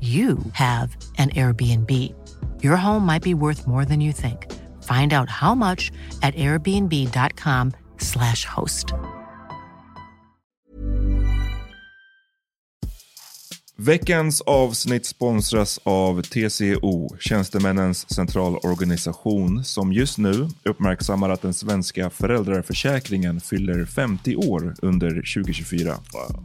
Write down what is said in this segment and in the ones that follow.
you have an Airbnb. Your home might be worth more than you think. Find out how much at airbnb.com/slash host. Veckans avsnitt sponsras av TCO, Tjänstemännens centralorganisation, som just nu uppmärksammar att den svenska föräldraförsäkringen fyller 50 år under 2024. Wow.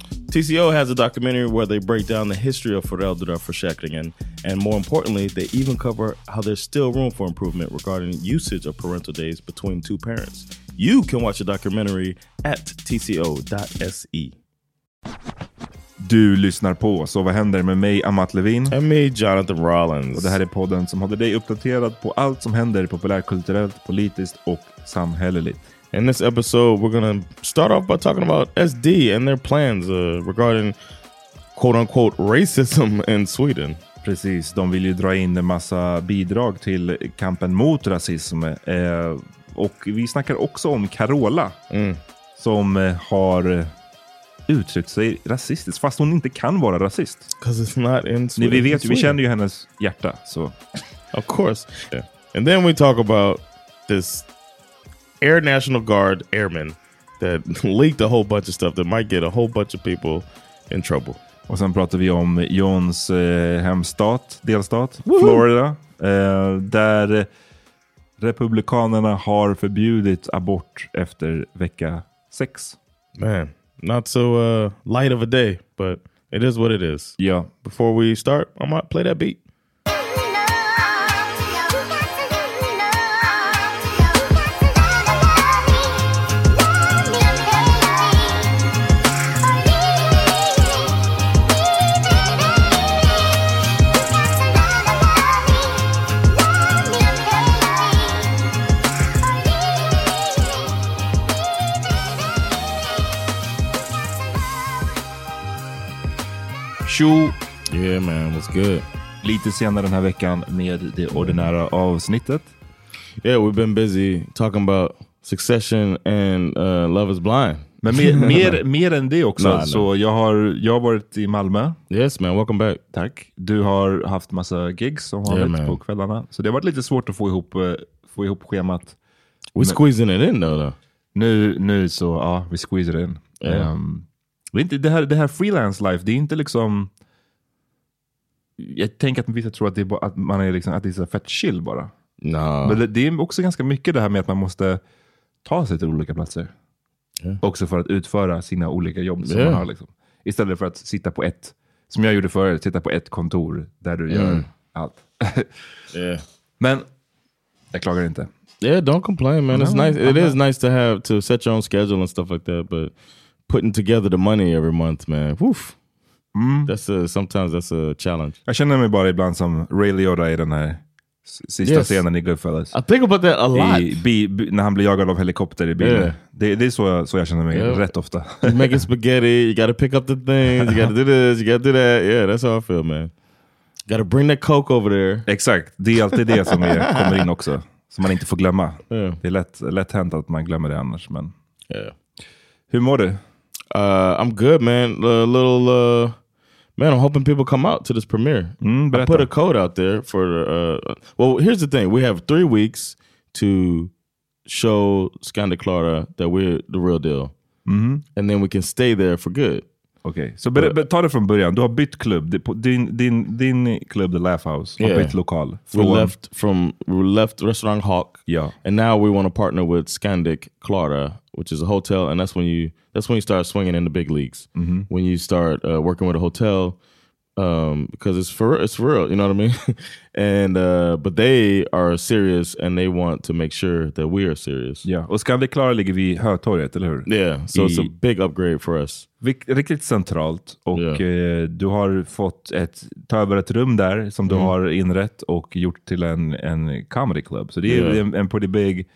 TCO has a documentary where they break down the history of föräldraförsäkringen and more importantly, they even cover how there's still room for improvement regarding usage of parental days between two parents. You can watch the documentary at tco.se. Du lyssnar på Så vad händer med mig Amat Levin? And me Jonathan Rollins. Och det här är podden som håller dig uppdaterad på allt som händer populärkulturellt, politiskt och samhälleligt. In this episode, we're going to start off by talking about SD and their plans uh, regarding quote unquote racism in Sweden. Precis, de vill ju dra in en massa bidrag till kampen mot rasism. Eh, och vi snackar också om Carola mm. som eh, har uttryckt sig rasistiskt fast hon inte kan vara rasist. It's not in Sweden. Vi vet, vi känner ju hennes hjärta. Så. Of course. Yeah. And then we talk about this Air National Guard airmen that leaked a whole bunch of stuff that might get a whole bunch of people in trouble. Och sen pratar vi om Johns eh, hemstat, delstat, Woohoo! Florida. Eh, där Republikanerna har förbjudit abort efter vecka sex. Man, not so uh, light of a day, but it is what it is. Yeah. Before we start, I might play that beat. Tjo! Yeah man, what's good? Lite senare den här veckan med det ordinära avsnittet. Yeah, we've been busy talking about Succession and uh, Love is blind. Men mer, mer, mer än det också. Nej. Så jag har, jag har varit i Malmö. Yes man, welcome back. Tack. Du har haft massa gigs som Yeah, vanligt man. på kvällarna. Så det har varit lite svårt att få ihop, eh, få ihop schemat. We squeezing it in though. though. Nu, nu så, ja, vi squeezer in. Ja. Ehm, det, är inte, det, här, det här freelance life, det är inte liksom... Jag tänker att vissa tror att, det är bara, att man är liksom, att det är så fett chill bara. Nah. Men det, det är också ganska mycket det här med att man måste ta sig till olika platser. Ja. Också för att utföra sina olika jobb som Ja. man har. Liksom. Istället för att sitta på ett, som jag gjorde förut, sitta på ett kontor där du gör Mm. allt. yeah. Men jag klagar inte. Yeah, don't complain, man. It's No, nice. It is nice to have to set your own schedule and stuff like that. But putting together the money every month, man, woof. That's a sometimes that's a challenge. Jag känner mig bara ibland som Ray Liotta i den här sista Yes. scenen i Goodfellas. I think about that a lot. I, bi, bi, när han blir jagad av helikopter i bilen. Yeah. Det, det är så jag, så jag känner mig Yeah. rätt ofta. You're making spaghetti. You got to pick up the things. You got to do this. You got to do that. Yeah, that's how I feel, man. Got to bring that coke over there. Exakt, det är alltid det som är, kommer in också. Som man inte får glömma. Yeah. Det är lätt, lätt hänt att man glömmer det annars. Men... Hur mår du? Uh, I'm good, man. A little, uh, man. I'm hoping people come out to this premiere. Mm, I put a code out there for. Uh, well, here's the thing: we have three weeks to show Skanda Clara that we're the real deal, Mhm. and then we can stay there for good. Okej, så ber, ber, ta det från början. Du har bytt klubb. Din, din, din klubb, The Laugh House, har Yeah. bytt lokal. We left from we left restaurant Hawk, Yeah. and now we want to partner with Scandic Clara, which is a hotel, and that's when you that's when you start swinging in the big leagues. When you start uh, working with a hotel, um, because it's for it's for real, you know what I mean. and uh, but they are serious, and they want to make sure that we are serious. Ja. Och Scandic Klara ligger vid Hötorget, eller hur? Yeah, so it's a I- big upgrade for us. Riktigt centralt. Och Ja. eh, du har fått ett, ta över ett rum där som du Mm. har inrett och gjort till en, en comedy club. Så det är Ja. en, en pretty big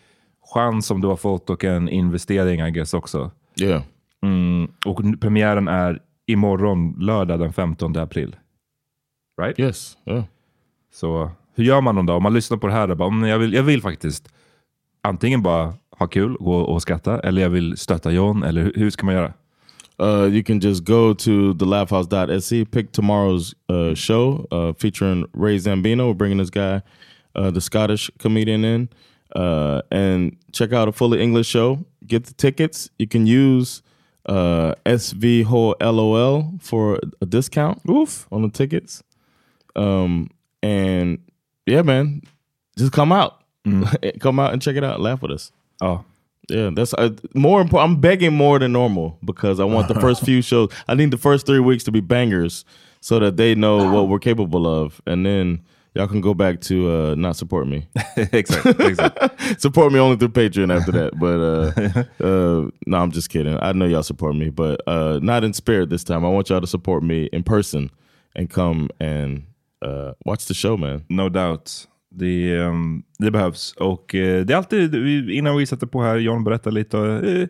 chans som du har fått och en investering I guess också. Yeah. Mm, och premiären är imorgon, lördag den 15 april. Right? Yes. Yeah. Så hur gör man om då? Om man lyssnar på det här och bara, "Mm, jag, vill, jag vill faktiskt antingen bara ha kul och, och skratta, eller jag vill stötta John, eller hur, hur ska man göra? Uh, you can just go to thelaughhouse.se, pick tomorrow's uh, show uh, featuring Ray Zambino. We're bringing this guy, uh, the Scottish comedian, in, uh, and check out a fully English show. Get the tickets. You can use uh, SVHOLOL for a discount Oof. on the tickets. Um, and yeah, man, just come out. come out and check it out. Laugh with us. Oh, Yeah, that's uh, more important. I'm begging more than normal because I want the first few shows. I need the first three weeks to be bangers so that they know what we're capable of, and then y'all can go back to uh, not support me. exakt. exakt. support me only through Patreon after that. But uh, uh, no, I'm just kidding. I know y'all support me, but uh, not in spirit this time. I want y'all to support me in person and come and uh, watch the show, man. No doubt. Det, ehm, det behövs. Och eh, det är alltid, innan vi sätter på här, John berättar lite, eh,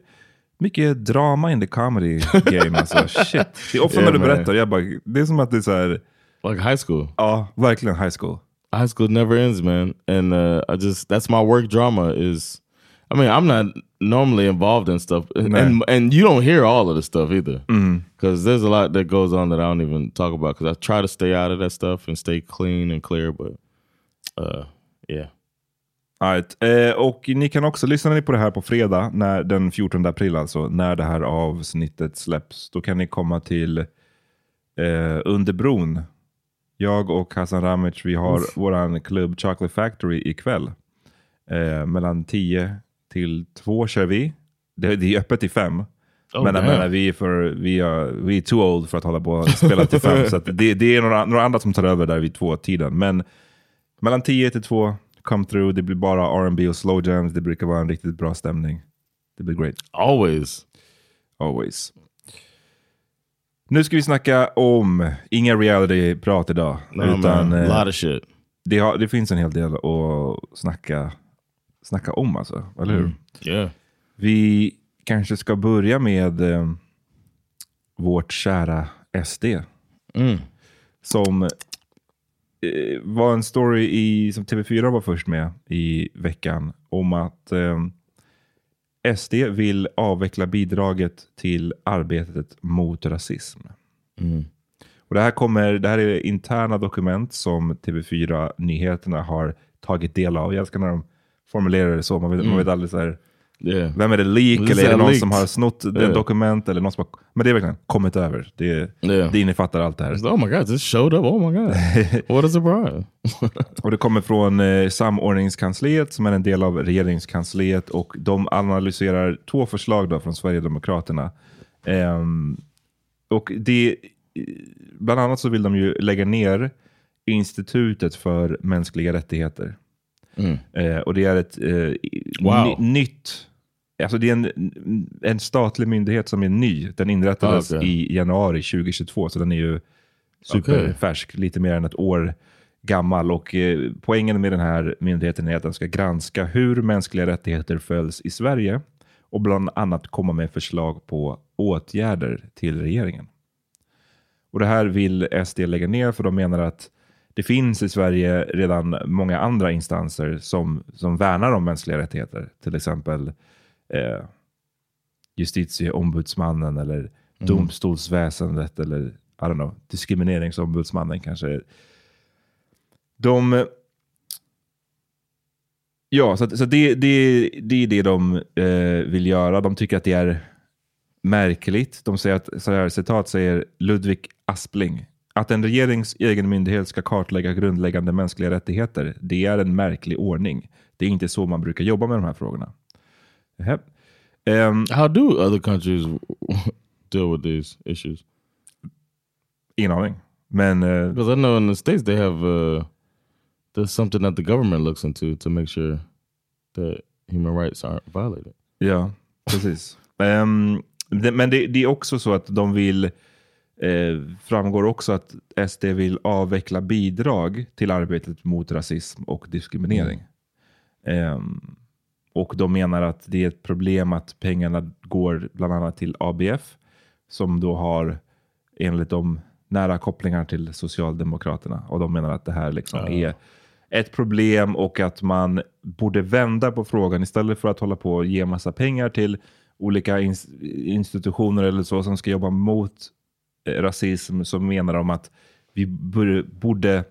mycket drama in the comedy game. alltså. Shit. Det är ofta Yeah, när du man. berättar, jag bara, det är som att det är så här, Like high school. ja, verkligen high school. high school never ends, man. And uh, I just that's my work drama is. I mean, I'm not normally involved in stuff, and and, and you don't hear all of the stuff either, because there's a lot that goes on that I don't even talk about. Because I try to stay out of that stuff and stay clean and clear, but uh, yeah, Right. Eh, och ni kan också, lyssna ni på det här på fredag, när, den 14 april alltså, när det här avsnittet släpps, då kan ni komma till eh, Under bron. Jag och Hassan Ramic, vi har våran klubb Chocolate Factory ikväll. Eh, mellan 10 till 2 kör vi. Det, det är öppet till 5. Oh, men menar, vi är, för, vi, är, vi är too old för att hålla på och spela till 5. så det, det är några, några andra som tar över där vid två tiden. Men mellan 10 till 2, come through. Det blir bara R&B och slow jams. Det brukar vara en riktigt bra stämning. Det blir great. always. Always. Nu ska vi snacka om, inga reality-prat idag. No, utan man, a eh, lot of shit. det, har, det finns en hel del att snacka, snacka om alltså. Eller hur? Yeah. Vi kanske ska börja med eh, vårt kära SD. Mm. Som eh, var en story i, som TV4 var först med i veckan om att eh, SD vill avveckla bidraget till arbetet mot rasism. Och det, här kommer, det här är interna dokument som TV4 Nyheterna har tagit del av. Jag älskar när de formulerar det så. Man vet, man vet aldrig så här, Yeah. vem är det leak eller är det någon leaked. som har snott Yeah. dokument eller någon som har, Men det är verkligen kommit över. Det, Yeah. det innefattar allt det här. Oh my god, this showed up. Oh my god. what a surprise. Och det kommer från eh, samordningskansliet som är en del av regeringskansliet och de analyserar två förslag då från Sverigedemokraterna. Ehm, och det, bland annat så vill de ju lägga ner Institutet för mänskliga rättigheter. Eh, och det är ett eh, Wow. ny, nytt, alltså det är en, en statlig myndighet som är ny. Den inrättades Ah, okej. i januari 2022, så den är ju superfärsk, lite mer än ett år gammal. Och eh, poängen med den här myndigheten är att den ska granska hur mänskliga rättigheter följs i Sverige och bland annat komma med förslag på åtgärder till regeringen. Och Det här vill SD lägga ner för de menar att det finns i Sverige redan många andra instanser som, som värnar om mänskliga rättigheter. Till exempel eh, justitieombudsmannen eller domstolsväsendet eller I don't know, diskrimineringsombudsmannen kanske. De... Ja, så, så det, det, det är det de eh, vill göra. De tycker att det är märkligt. De säger att, så här, citat säger Ludvig Aspling, att en regerings egen myndighet ska kartlägga grundläggande mänskliga rättigheter, det är en märklig ordning. Det är inte så man brukar jobba med de här frågorna. Jaha. Ehm, How do other countries deal with these issues? ingen aning. Men Because I know in the states they have uh, there's something that the government looks into to make sure that human rights aren't violated. Ja, precis. Ehm, det, men det, det är också så att de vill, eh, framgår också att SD vill avveckla bidrag till arbetet mot rasism och diskriminering. Ehm, och de menar att det är ett problem att pengarna går bland annat till ABF, som då har enligt dem nära kopplingar till Socialdemokraterna. Och de menar att det här liksom är ett problem och att man borde vända på frågan istället för att hålla på och ge massa pengar till olika ins- institutioner eller så som ska jobba mot eh, rasism så menar de att vi borde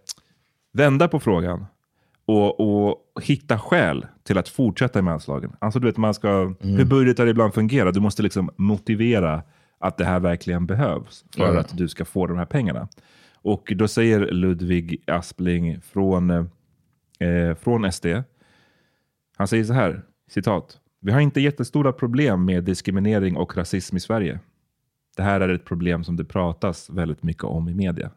vända på frågan och, och hitta skäl till att fortsätta med anslagen. Alltså du vet, man ska, hur budgetar ibland fungerar. Du måste liksom motivera att det här verkligen behövs för Mm. att du ska få de här pengarna. Och då säger Ludvig Aspling från, eh, från SD, han säger så här, citat. Vi har inte jättestora problem med diskriminering och rasism i Sverige. Det här är ett problem som det pratas väldigt mycket om i media.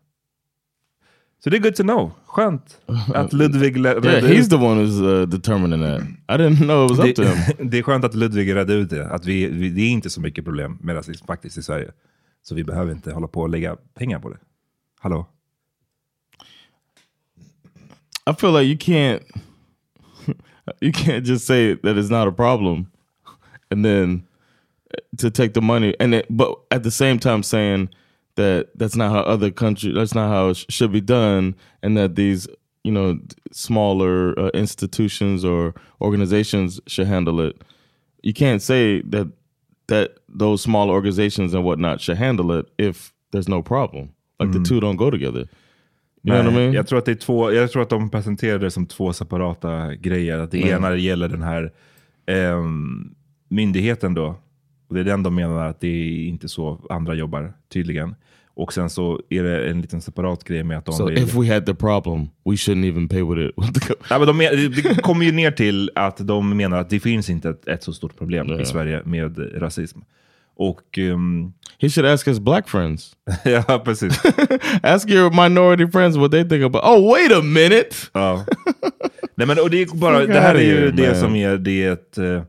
Så det är good to know. Skönt att Ludvig lä- Yeah, redde he's ut the one who's uh, determining that. I didn't know it was up to him. det, det är skönt att Ludvig redde ut det. Att vi, vi, det är inte så mycket problem med rasism faktiskt i Sverige. Så vi behöver inte hålla på och lägga pengar på det. Hallå? I feel like you can't you can't just say that it's not a problem and then to take the money and it, but at the same time saying that that's not how other countries that's not how it sh- should be done and that these you know smaller uh, institutions or organizations should handle it you can't say that that those small organizations and whatnot should handle it if there's no problem like the two don't go together you know what i Nej, mean Jag tror att det är två, jag tror att de presenterade det som två separata grejer. Att det Mm. ena gäller den här ehm, myndigheten då. Och det är den de menar att det är inte så andra jobbar tydligen. Och sen så är det en liten separat grej med att de So if we had the problem, we shouldn't even pay with it. Ja, men de, det kommer ju ner till att de menar att det finns inte ett, ett så stort problem Ja. i Sverige med rasism. Och ehm, he should ask his black friends. ja, precis. ask your minority friends what they think about. Oh, wait a minute. Ja. Nej, men, och det, är bara, det här är ju here, det man. som är det eh,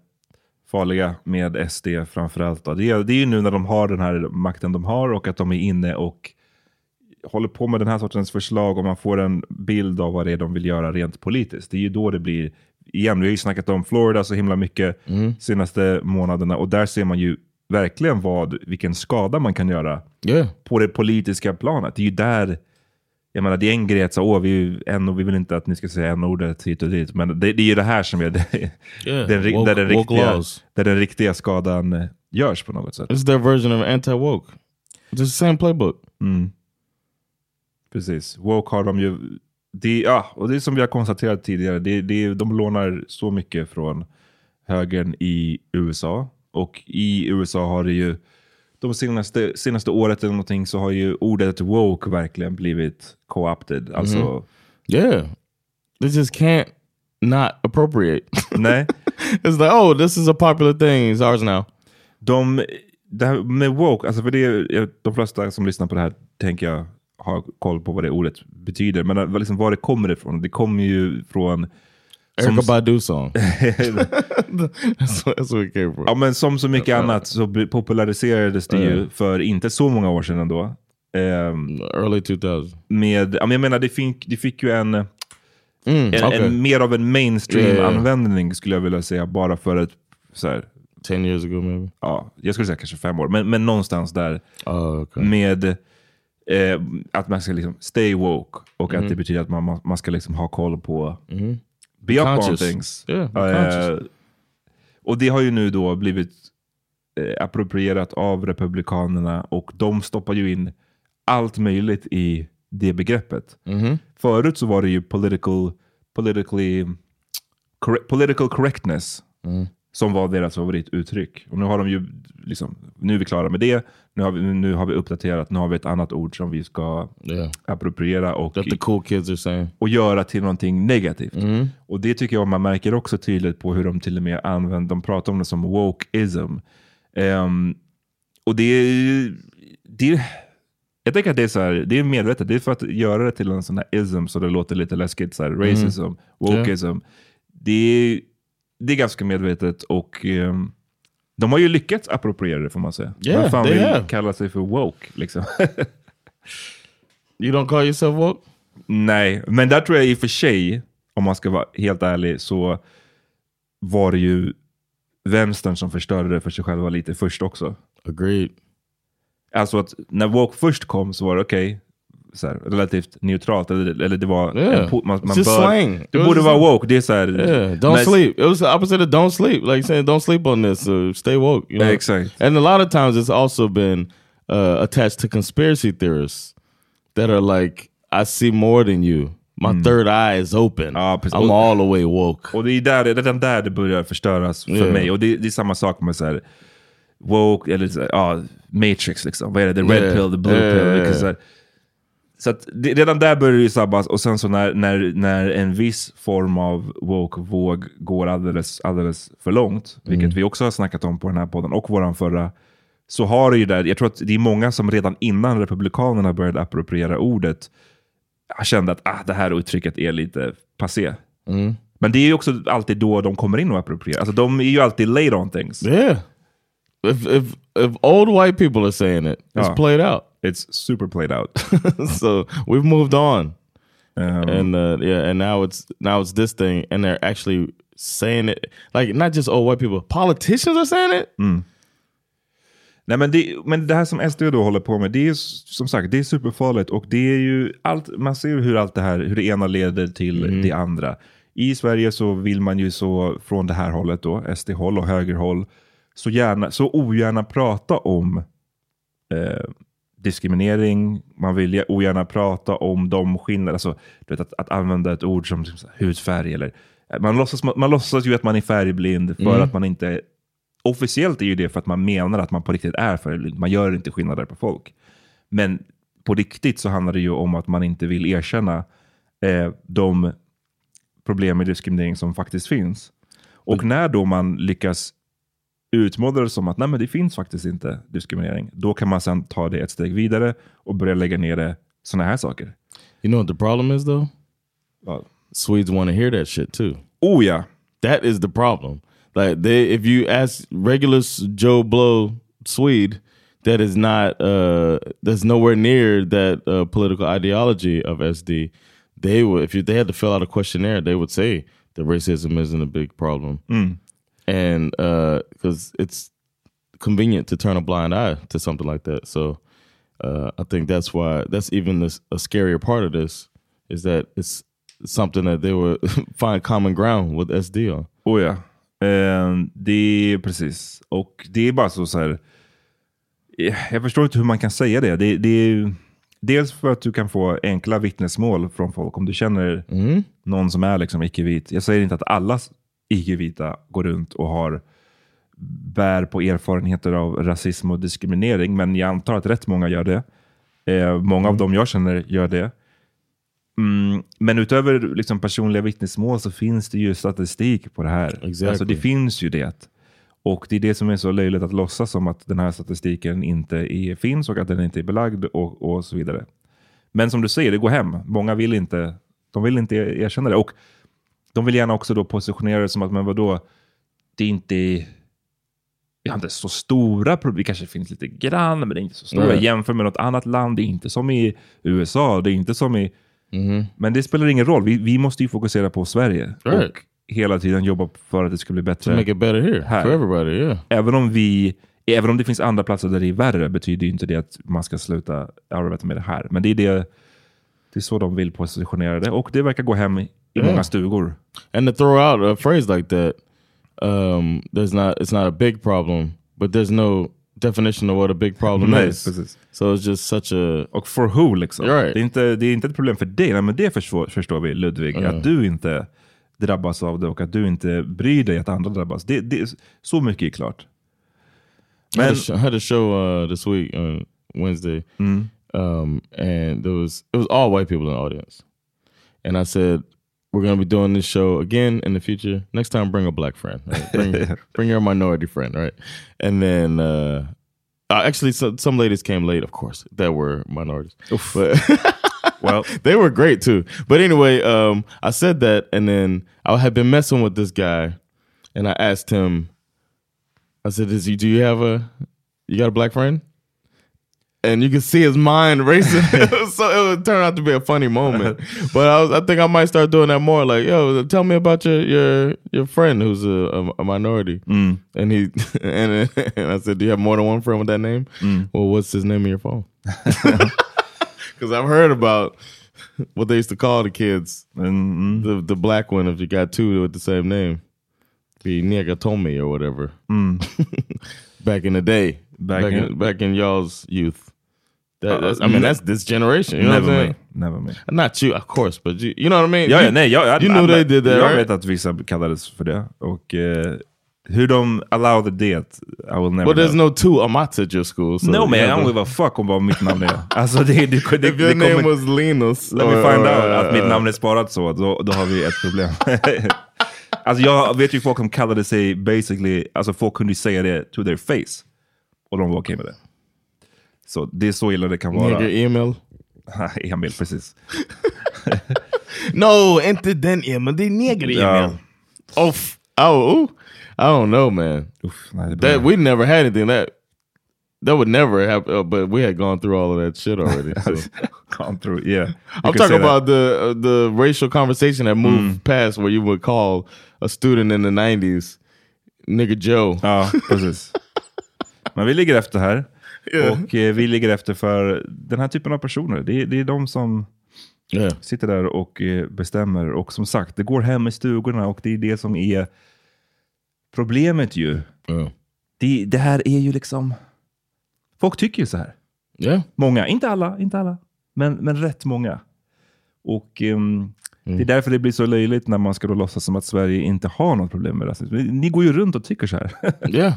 farliga med SD framförallt. Då. Det, är, det är ju nu när de har den här makten de har och att de är inne och håller på med den här sortens förslag och man får en bild av vad det är de vill göra rent politiskt. Det är ju då det blir, igen, vi har ju snackat om Florida så himla mycket senaste månaderna och där ser man ju verkligen vad, vilken skada man kan göra Yeah. på det politiska planet. Det är ju där jag menar, det är en grej att säga, åh, vi, en, vi vill inte att ni ska säga n-ordet hit och dit, men det, det är ju det här som är det, Yeah, den, woke- där, den riktiga, där den riktiga skadan eh, görs på något sätt. It's their version of anti-woke. It's the same playbook. Mm. Precis. Woke har de ju... Det, ja, och det är som vi har konstaterat tidigare, det, det, de lånar så mycket från högern i USA. Och i USA har det ju, de senaste, senaste året eller någonting så har ju ordet woke verkligen blivit co-opted. Alltså, Yeah. They just can't not appropriate. nej. it's like, oh, this is a popular thing. It's ours now. De, det här med woke, alltså för det, är- de flesta som lyssnar på det här tänker jag har koll på vad det ordet betyder. Men liksom, var det kommer ifrån? Det kommer ju från... Erica som- Badu song. that's, what, that's where it came from. Ja, men som så mycket annat så populariserades det ju Mm. för inte så många år sedan ändå. Ehm, Early 2000s. med, ja, men jag menar, det fick, det fick ju en, Mm, en, okay. en mer av en Yeah. mainstream-användning skulle jag vilja säga. Bara för att, så här, 10 years ago maybe. ja, jag skulle säga kanske fem år, men, men någonstans där Oh, okay. med eh, att man ska liksom stay woke och Mm. att det betyder att man, man ska liksom ha koll på, be up on things. Yeah, conscious. och det har ju nu då blivit eh, approprierat av Republikanerna och de stoppar ju in allt möjligt i det begreppet. Mm-hmm. Förut så var det ju political, politically, corre- political correctness Mm. Som var deras favorituttryck. Och nu har de ju liksom, nu är vi klara med det. Nu har vi, nu har vi uppdaterat, nu har vi ett annat ord som vi ska Yeah. appropriera och, That the cool kids are saying. och göra till någonting negativt. Mm-hmm. Och det tycker jag man märker också tydligt på hur de till och med använder, de pratar om det som wokeism. Ehm, och det är, det jag tänker att det är, så här, det är medvetet, det är för att göra det till en sån här ism så det låter lite läskigt, så här, racism, wokeism. Det, är, det är ganska medvetet och ehm, de har ju lyckats appropriera det får man säga. Yeah, Vem fan vill have. kalla sig för woke? Liksom? You don't call yourself woke? Nej, men där tror jag i och för sig, om man ska vara helt ärlig, så var det ju vänstern som förstörde det för sig själva lite först också. Agreed. Alltså att när woke först kom så var det okej, så här, relativt neutralt. Eller, eller det var... Yeah. en man, man just bör, slang. Du It was borde vara like- woke. Det är så här, Yeah, don't sleep. It was the opposite of don't sleep. Like saying don't sleep on this. Uh, stay woke. You know? Exakt. And a lot of times it's also been uh, attached to conspiracy theorists that are like, I see more than you. My third eye is open. Ja. I'm all the way woke. Och det är där, det är redan där det börjar förstöras för Yeah. mig. Och det, det är samma sak med så här, woke, eller så här, ja, Matrix liksom. Vad är det? The red Yeah. pill, the blue Yeah, pill. yeah. Så, att det, redan där börjar det ju sabbas. Och sen så när, när, när en viss form av woke-våg går alldeles, alldeles för långt, Mm. vilket vi också har snackat om på den här podden och våran förra, så har det ju där, jag tror att det är många som redan innan Republikanerna började appropriera ordet, kände att ah, det här uttrycket är lite passé. Mm. Men det är ju också alltid då de kommer in och approprierar. Alltså de är ju alltid late on things. Yeah. If, if, if old white people are saying it, it's Ja. played out. It's super played out. so we've moved on. Um, and uh, yeah, and now it's now it's this thing, and they're actually saying it like not just old white people, politicians are saying it. Nej, men, det, men det här som SD då håller på med, det är som sagt det är superfarligt. Och det är ju allt, man ser hur allt det här, hur det ena leder till det andra. I Sverige så vill man ju så från det här hållet då, SD-håll och högerhåll, så, gärna, så ogärna prata om eh, diskriminering. Man vill ogärna prata om de skillnader, alltså du vet, att, att använda ett ord som hudfärg eller man låtsas, man låtsas ju att man är färgblind för att man inte Officiellt är ju det för att man menar att man på riktigt är färgblind. Man gör inte skillnader på folk. Men på riktigt så handlar det ju om att man inte vill erkänna eh, de problem med diskriminering som faktiskt finns. Och när då man lyckas utmåla det som att nej, men det finns faktiskt inte diskriminering, då kan man sen ta det ett steg vidare och börja lägga ner det sådana här saker. You know what the problem is though? Ja. Swedes want to hear that shit too. Oh ja, That is the problem. Like they, if you ask regular Joe Blow Swede, that is not uh, that's nowhere near that uh, political ideology of SD. They would, if you, they had to fill out a questionnaire, they would say that racism isn't a big problem, and because it's convenient to turn a blind eye to something like that. So uh, I think that's why that's even this, a scarier part of this is that it's something that they would find common ground with SD on. Oh ja. Eh, det är precis. Och det är bara så, så här. eh, Jag förstår inte hur man kan säga det. det, det är, dels för att du kan få enkla vittnesmål från folk. Om du känner någon som är liksom icke-vit. Jag säger inte att alla icke-vita går runt och har bär på erfarenheter av rasism och diskriminering. Men jag antar att rätt många gör det. Eh, många av dem jag känner gör det. Mm, men utöver liksom personliga vittnesmål så finns det ju statistik på det här. Exactly. Alltså det finns ju det. Och det är det som är så löjligt att låtsas som att den här statistiken inte är, finns och att den inte är belagd och, och så vidare. Men som du säger, det går hem. Många vill inte, de vill inte erkänna det. Och de vill gärna också då positionera det som att, men vadå, det är inte, vi har inte så stora problem. Det kanske finns lite grann, men det är inte så stora. Nej. Jämför med något annat land, det är inte som i USA, det är inte som i... Men det spelar ingen roll. Vi, vi måste ju fokusera på Sverige. Right. Och hela tiden jobba för att det ska bli To bättre. make it better here Här. for everybody, yeah. Även om vi... Även om det finns andra platser där det är värre betyder ju inte det att man ska sluta arbeta med det här. Men det är, det, det är så de vill positionera det. Och det verkar gå hem i, Ja. många stugor. And to throw out a phrase like that, um, there's not it's not a big problem, but there's no definition of what a big problem Nej, is. precis. So it's just such a Och for who liksom. Right. Det, är inte, det är inte ett problem för dig, Nej, men det förstår, förstår vi Ludvig. Att du inte drabbas av det och att du inte bryr dig att andra drabbas. Det, det, så mycket är klart. I had Men, a sh- I had a show uh, this week on Wednesday, um, and there was it was all white people in the audience, and I said we're gonna be doing this show again in the future. Next time, bring a black friend. right? Bring, bring your minority friend, right? And then uh, uh, actually, so, some ladies came late, of course, that were minorities, but. well, they were great too. But anyway, um, I said that, and then I had been messing with this guy, and I asked him. I said, "Is you? Do you have a? You got a black friend?" And you could see his mind racing. so it would turn out to be a funny moment. But I, was, I think I might start doing that more. Like, yo, tell me about your your your friend who's a, a, minority. Mm. And he and, and I said, "Do you have more than one friend with that name? Mm. Well, what's his name in your phone?" Because I've heard about what they used to call the kids, mm, the the black one. If you got two with the same name, be Negatomi or whatever. Mm. back in the day, Back back, in, in- back in y'all's youth. That, Uh, that's, I mean, that's this generation. You know never what I'm me. Never me. Not you, of course, but you, you know what I mean. Ja, ja, nej, jag, you knew they did that, Jag right? vet att vissa kallades för det. Och eh, hur de allowed det, I will never Well, there's know. no two Amats at your school. So no man, I don't give a fuck om vad mitt namn är. Alltså det, det, det, If your det name kommer, was Linus, Let me find or, out uh, att mitt namn är sparat så, då, då har vi ett problem. alltså jag vet ju folk som kallade sig basically, alltså folk kunde säga det to their face. Och de var okej med det. Så det är så illa det kan vara. Nigger email. Emil, precis. No, inte den Emil. Det är neger Ja. Emil. Oh, f- oh, ooh. I don't know, man. Nej, blir- That we never had anything that that would never happen. Uh, but we had gone through all of that shit already. So. Gone through, yeah. You I'm talking about the uh, the racial conversation that moved past where you would call a student in the 90s nigga Joe. Ja, precis. Men vi ligger efter här. Yeah. Och eh, vi ligger efter för den här typen av personer. Det är, det är de som Yeah. sitter där och eh, bestämmer. Och som sagt, det går hem i stugorna och det är det som är problemet ju. Yeah. Det, det här är ju liksom... Folk tycker ju så här. Många, inte alla, inte alla. Men, men rätt många. Och ehm, det är därför det blir så löjligt när man ska då låtsas som att Sverige inte har något problem med rasism. Ni går ju runt och tycker så här. Yeah.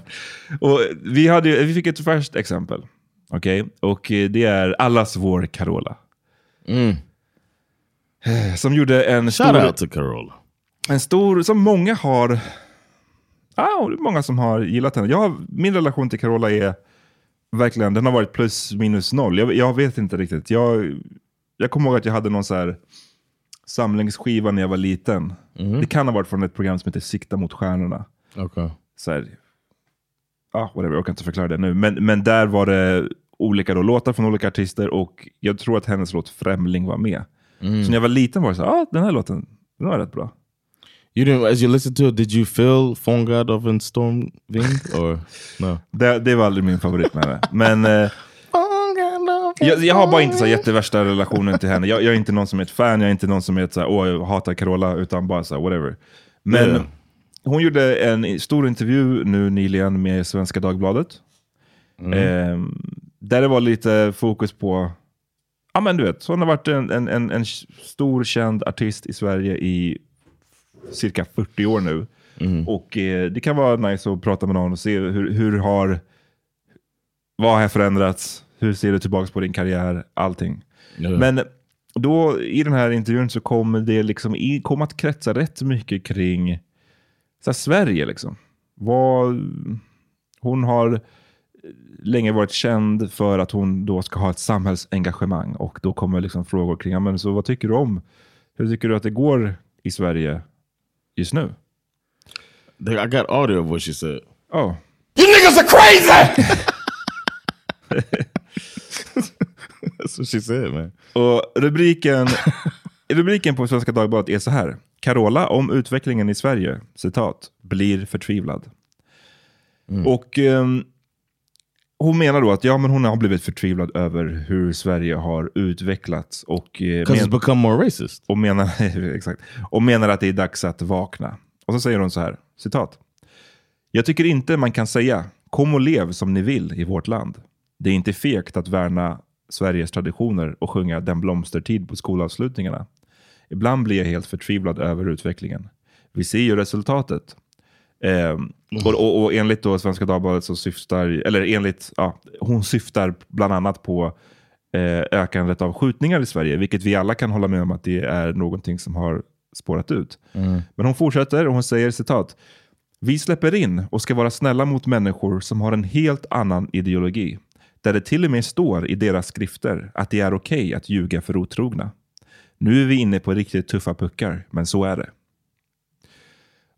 Och vi, hade, vi fick ett färskt exempel. Okej? Och eh, det är allas vår Carola. Mm. Som gjorde en Shout stor, out to Carola. en stor, som många har, ja, det är många som har gillat henne. Jag min relation till Carola är verkligen, den har varit plus minus noll. Jag, jag vet inte riktigt. Jag, jag kommer ihåg att jag hade någon så här samlingsskiva när jag var liten. Det kan ha varit från ett program som heter Sikta mot stjärnorna. Okay. så här, ah, whatever, jag kan inte förklara det nu. Men, men där var det olika då, låtar från olika artister och jag tror att hennes låt Främling var med. Så när jag var liten var det så här, ah, den här låten, den var rätt bra. You didn't as you listened to it, did you feel God of en Stormvind or no? Det, det var aldrig min favorit med henne. Men, eh, Phone God of Jag, jag har bara inte så jättevärsta relationen till henne. Jag, jag är inte någon som är ett fan, jag är inte någon som är ett så här, åh jag hatar Carola, utan bara så här, whatever. Men Yeah. hon gjorde en stor intervju nu nyligen med Svenska Dagbladet. Eh, där det var lite fokus på, ja men du vet, hon har varit en, en, en, en stor känd artist i Sverige i cirka 40 år nu. Och eh, det kan vara nice att prata med någon och se hur, hur har, vad har förändrats? Hur ser du tillbaka på din karriär? Allting. Yeah. Men då i den här intervjun så kommer det liksom i, kom att kretsa rätt mycket kring så här, Sverige. Liksom. Vad, hon har länge varit känd för att hon då ska ha ett samhällsengagemang. Och då kommer liksom frågor kring, ja, men, så vad tycker du om, hur tycker du att det går i Sverige just nu? I got audio of what she said. Oh. That's what she said, man. Och rubriken, rubriken på Svenska Dagbladet är så här. Carola om utvecklingen i Sverige, citat, blir förtvivlad. Och ehm, hon menar då att ja, men hon har blivit förtvivlad över hur Sverige har utvecklats. Och, eh, it's become more racist. och, menar, exakt, och menar att det är dags att vakna. Och så säger hon så här, citat. Jag tycker inte man kan säga kom och lev som ni vill i vårt land. Det är inte fegt att värna Sveriges traditioner och sjunga Den blomstertid på skolavslutningarna. Ibland blir jag helt förtvivlad över utvecklingen. Vi ser ju resultatet. Ehm, och, och, och enligt då Svenska Dagbladet så syftar, eller enligt, ja, hon syftar bland annat på eh, ökandet av skjutningar i Sverige, vilket vi alla kan hålla med om att det är någonting som har spårat ut. Men hon fortsätter och hon säger citat. Vi släpper in och ska vara snälla mot människor som har en helt annan ideologi. Där det till och med står i deras skrifter att det är okej att ljuga för otrogna. Nu är vi inne på riktigt tuffa puckar, men så är det.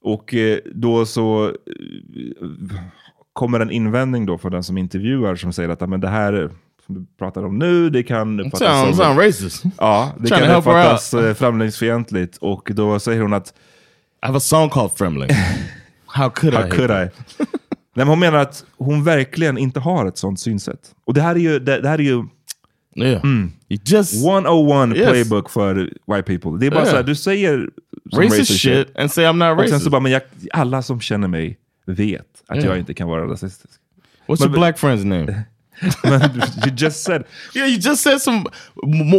Och eh, då så eh, kommer en invändning då från den som intervjuar som säger att "Ja, men det här som du pratar om nu, det kan uppfattas Sound, som... sound racist. Ja, det Trying kan uppfattas eh, främlingsfientligt. Och då säger hon att I have a song called Fremling. How could I? How hate could? I? Nej, men hon menar att hon verkligen inte har ett sånt synsätt. Och det här är ju, det, det här är ju Yeah. You just 101 Yes. playbook för white people. Det är bara Yeah. så här, du säger som racist, shit and say I'm not Och sen racist. så bara, men jag, alla som känner mig vet att Yeah. jag inte kan vara rasistisk. What's Men- your black friend's name? You just said, yeah, you just said some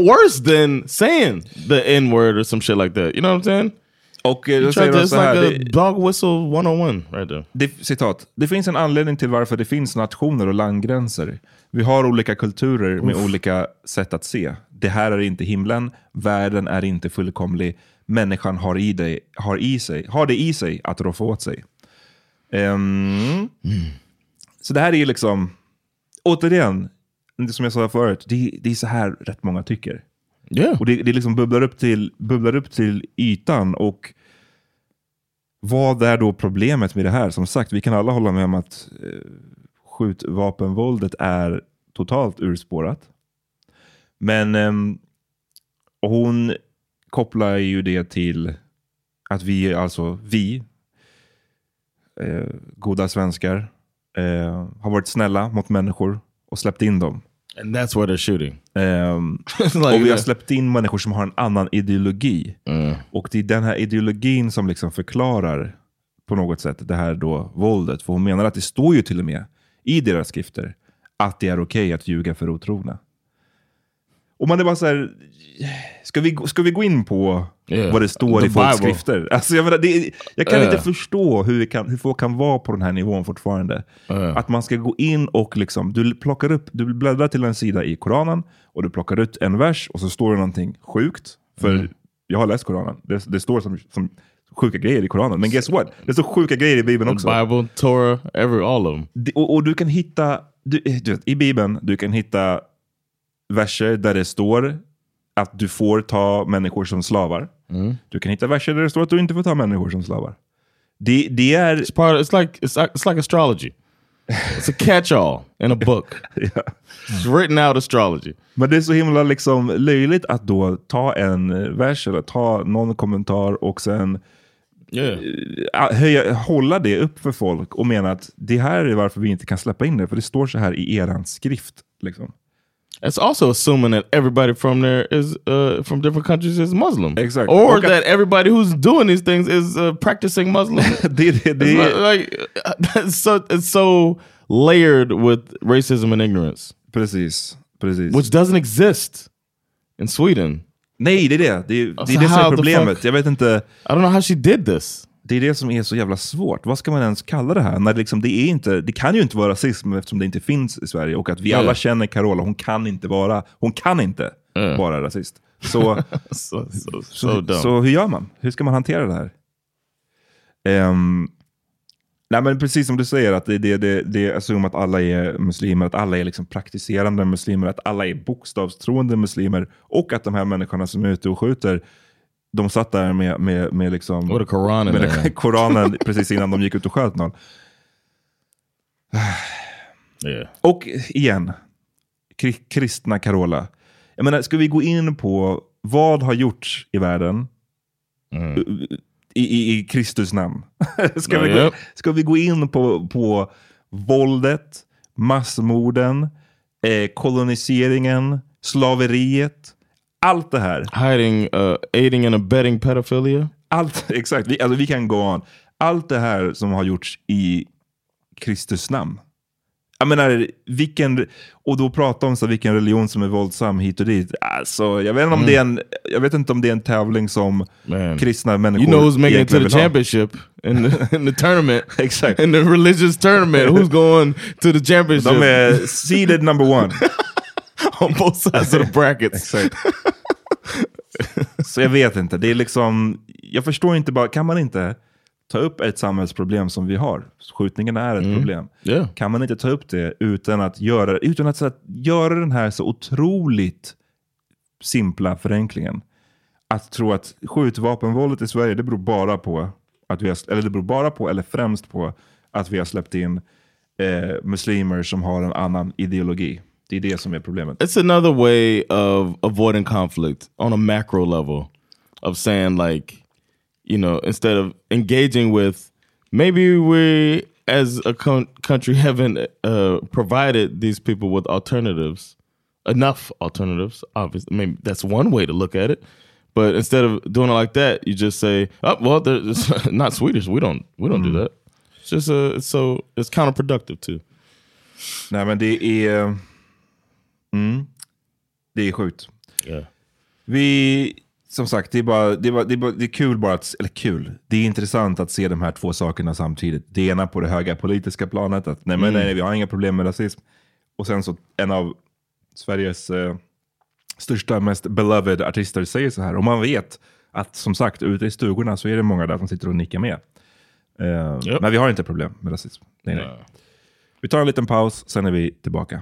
worse than saying the N word or some shit like that. You know what I'm saying? Och eh, då säger it's så här, like dog whistle 101 right there. det, citat, det finns en anledning till varför det finns nationer och landgränser. Vi har olika kulturer med olika sätt att se. Det här är inte himlen, världen är inte fullkomlig, människan har i, dig, har i, sig, har det i sig att roffa åt sig. Ehm, Så det här är ju liksom, återigen, som jag sa förut, det, det är så här rätt många tycker. Yeah. Och det, det liksom bubblar, upp till, bubblar upp till ytan. Och vad är då problemet med det här? Som sagt, vi kan alla hålla med om att eh, skjutvapenvåldet är totalt urspårat. Men eh, hon kopplar ju det till att vi, alltså vi, eh, goda svenskar, eh, har varit snälla mot människor och släppt in dem. And that's where they're shooting. Ehm, It's och vi har släppt in människor som har en annan ideologi. Mm. Och det är den här ideologin som liksom förklarar på något sätt det här då våldet. För hon menar att det står ju till och med i deras skrifter att det är okej att ljuga för otrogna. Och man är bara så här, ska vi, ska vi gå in på Yeah. vad det står The i folks Bible. skrifter? Alltså jag, menar, det, jag kan Yeah. inte förstå hur, kan, hur folk kan vara på den här nivån fortfarande. Yeah. Att man ska gå in och liksom, du plockar upp, du bläddrar till en sida i Koranen och du plockar ut en vers och så står det någonting sjukt. För Mm. jag har läst Koranen, det, det står som, som sjuka grejer i Koranen. Men guess what? Det står sjuka grejer i Bibeln också. Bible, Torah, every all of them. Och, och du kan hitta, du, du vet, i Bibeln, du kan hitta verser där det står att du får ta människor som slavar. Du kan hitta verser där det står att du inte får ta människor som slavar. Det, det är... It's part. It's like it's it's like astrology. It's a catch-all in a book. It's written out astrology. Men det är så himla liksom löjligt att då ta en vers eller ta någon kommentar och sen Yeah. eh, höja, hålla det upp för folk och mena att det här är varför vi inte kan släppa in det, för det står så här i eran skrift. Liksom. It's also assuming that everybody from there is uh, from different countries is Muslim. Exactly. Or Okay. that everybody who's doing these things is uh, practicing Muslim. not- like so it's so layered with racism and ignorance, precis, precis. which doesn't exist in Sweden. Nej, det är det. Det Alltså, är det som är problemet. Jag vet inte. I don't know how she did this. Det är det som är så jävla svårt. Vad ska man ens kalla det här? När det, liksom, det, är inte, det kan ju inte vara rasism eftersom det inte finns i Sverige och att vi alla känner Carola. Hon kan inte vara, hon kan inte Ja. vara rasist. Så, so, så, dumb. så hur gör man? Hur ska man hantera det här? Ehm, nej men precis som du säger, att det, det, det, det är assum att alla är muslimer, att alla är liksom praktiserande muslimer, att alla är bokstavstroende muslimer och att de här människorna som är ute och skjuter, de satt där med, med, med, liksom, med there. Koranen precis innan de gick ut och sköt någon. Yeah. Och igen, kri- kristna Carola. Jag menar, ska vi gå in på vad har gjorts i världen i, i, i Kristus namn? ska, Ja, vi gå, ja. ska vi gå in på, på våldet, massmorden, eh, koloniseringen, slaveriet, allt det här. Hiding, uh, aiding and abetting pedophilia. Allt, exakt, vi, alltså, vi kan gå on. Allt det här som har gjorts i Kristus namn. Jag menar, vilken, och då prata om så, vilken religion som är våldsam hit och dit. Alltså, jag, vet inte om det är en, jag vet inte om det är en tävling som Man. kristna människor You know who's making it to the championship in the, in the tournament. Exakt. In the religious tournament. Who's going to the championship? De är seeded number one. on both sides of the brackets. Exakt. Så jag vet inte. Det är liksom, jag förstår inte bara, kan man inte ta upp ett samhällsproblem som vi har? Skjutningen är ett problem. Yeah. Kan man inte ta upp det utan att göra, utan att, att göra den här så otroligt simpla förenklingen? Att tro att skjutvapenvåldet i Sverige, det beror bara på, att vi har, eller det beror bara på, eller främst på, att vi har släppt in eh, muslimer som har en annan ideologi. Det är det som är problemet. It's another way of avoiding conflict on a macro level of saying like, you know, instead of engaging with maybe we as a country haven't uh, provided these people with alternatives, enough alternatives. Obviously, I mean that's one way to look at it. But instead of doing it like that, you just say, "Oh, well, they're it's not Swedish. We don't, we don't do that." It's just uh, it's so it's counterproductive too. Nej men det är... Mm, det är sjukt. Yeah. Vi, som sagt, det är, bara, det, är bara, det, är bara, det är kul bara att, eller kul, det är intressant att se de här två sakerna samtidigt. Det ena på det höga politiska planet, att nej, men nej, vi har inga problem med rasism. Och sen så en av Sveriges eh, största, mest beloved artister säger så här. Och man vet att som sagt, ute i stugorna så är det många där som sitter och nickar med. Eh, Japp. Men vi har inte problem med rasism. Nej, nej. Vi tar en liten paus, sen är vi tillbaka.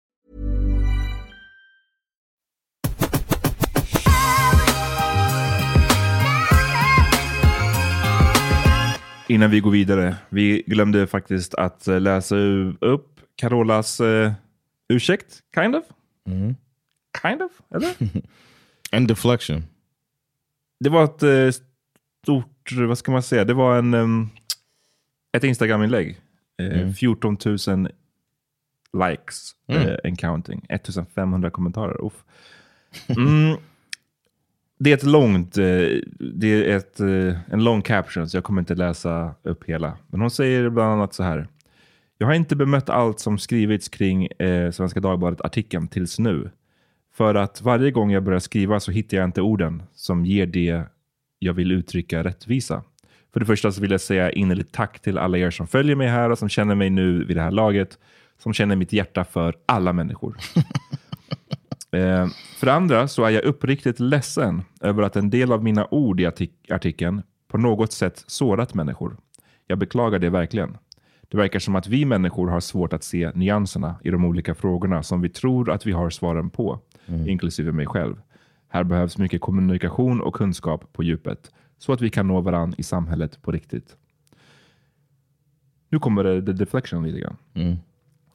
Innan vi går vidare. Vi glömde faktiskt att eh, läsa upp Carolas uh, ursäkt, kind of. Mm. Kind of, eller? And deflection. Det var ett uh, stort, vad ska man säga, det var en, um, ett Instagram-inlägg. Uh, Mm. 14 000 likes Mm. and counting. 1500 kommentarer. Uff. Mm. Det är ett långt, eh, det är ett, eh, en lång caption, så jag kommer inte läsa upp hela. Men hon säger bland annat så här. Jag har inte bemött allt som skrivits kring eh, Svenska Dagbladet-artikeln tills nu. För att varje gång jag börjar skriva så hittar jag inte orden som ger det jag vill uttrycka rättvisa. För det första så vill jag säga innerligt tack till alla er som följer mig här och som känner mig nu vid det här laget. Som känner mitt hjärta för alla människor. Eh, för det andra så är jag uppriktigt ledsen över att en del av mina ord i artik- artikeln på något sätt sårat människor. Jag beklagar det verkligen. Det verkar som att vi människor har svårt att se nyanserna i de olika frågorna som vi tror att vi har svaren på, inklusive mig själv. Här behövs mycket kommunikation och kunskap på djupet, så att vi kan nå varandra i samhället på riktigt. Nu kommer det the deflection lite grann.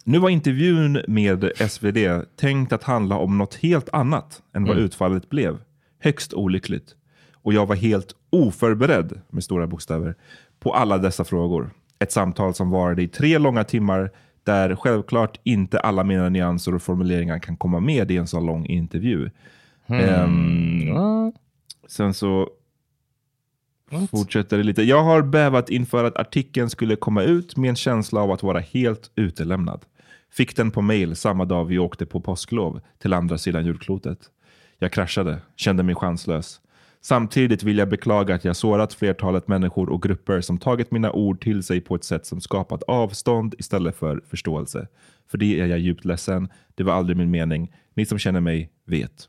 Nu var intervjun med SvD tänkt att handla om något helt annat än vad utfallet blev. Högst olyckligt. Och jag var helt oförberedd, med stora bokstäver, på alla dessa frågor. Ett samtal som varade i tre långa timmar där självklart inte alla mina nyanser och formuleringar kan komma med i en så lång intervju. Ehm, sen så fortsätter det lite. Jag har bävat inför att artikeln skulle komma ut med en känsla av att vara helt utelämnad. Fick den på mail samma dag vi åkte på påsklov till andra sidan jordklotet. Jag kraschade, kände mig chanslös. Samtidigt vill jag beklaga att jag sårat flertalet människor och grupper som tagit mina ord till sig på ett sätt som skapat avstånd istället för förståelse. För det är jag djupt ledsen. Det var aldrig min mening. Ni som känner mig vet.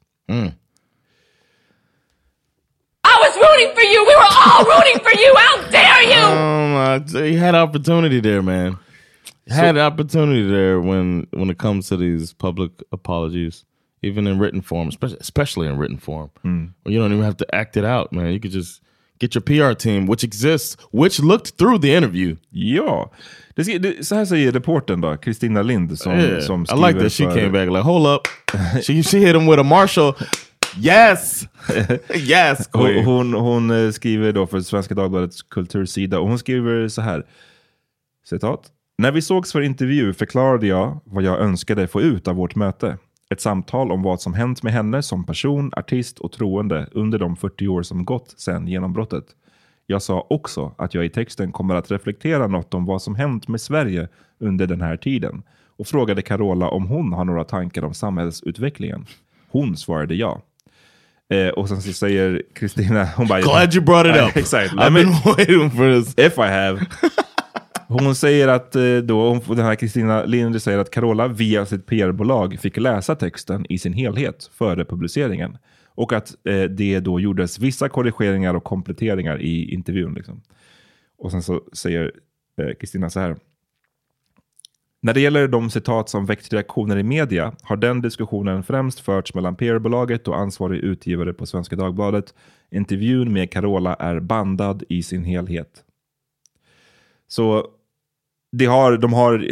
I was rooting for you. We were all rooting for you. How dare you? Um, uh, he had opportunity there, man. Had an opportunity there when when it comes to these public apologies, even in written form, especially especially in written form. Where you don't even have to act it out, man. You could just get your PR team, which exists, which looked through the interview. Ja, det, ska- det, så här säger reportern då, Kristina Lind som, Yeah. som I like that she came back like, hold up. she she hit him with a Marshall. Yes, yes. Hon, hon, hon eh, skriver då för Svenska Dagbladets kultursida och hon skriver så här. Citat. När vi sågs för intervju förklarade jag vad jag önskade få ut av vårt möte. Ett samtal om vad som hänt med henne som person, artist och troende under de 40 år som gått sedan genombrottet. Jag sa också att jag i texten kommer att reflektera något om vad som hänt med Sverige under den här tiden och frågade Carola om hon har några tankar om samhällsutvecklingen. Hon svarade ja. Eh, och sen så säger Kristina, hon bara... Glad you brought it up. Exakt. I've been waiting for this. If I have. Hon säger att eh, då, den här Kristina Linder säger att Carola via sitt PR-bolag fick läsa texten i sin helhet före publiceringen. Och att eh, det då gjordes vissa korrigeringar och kompletteringar i intervjun. Liksom. Och sen så säger eh, Kristina så här. När det gäller de citat som väckt reaktioner i media har den diskussionen främst förts mellan PR-bolaget och ansvarig utgivare på Svenska Dagbladet. Intervjun med Carola är bandad i sin helhet. Så det har, de har,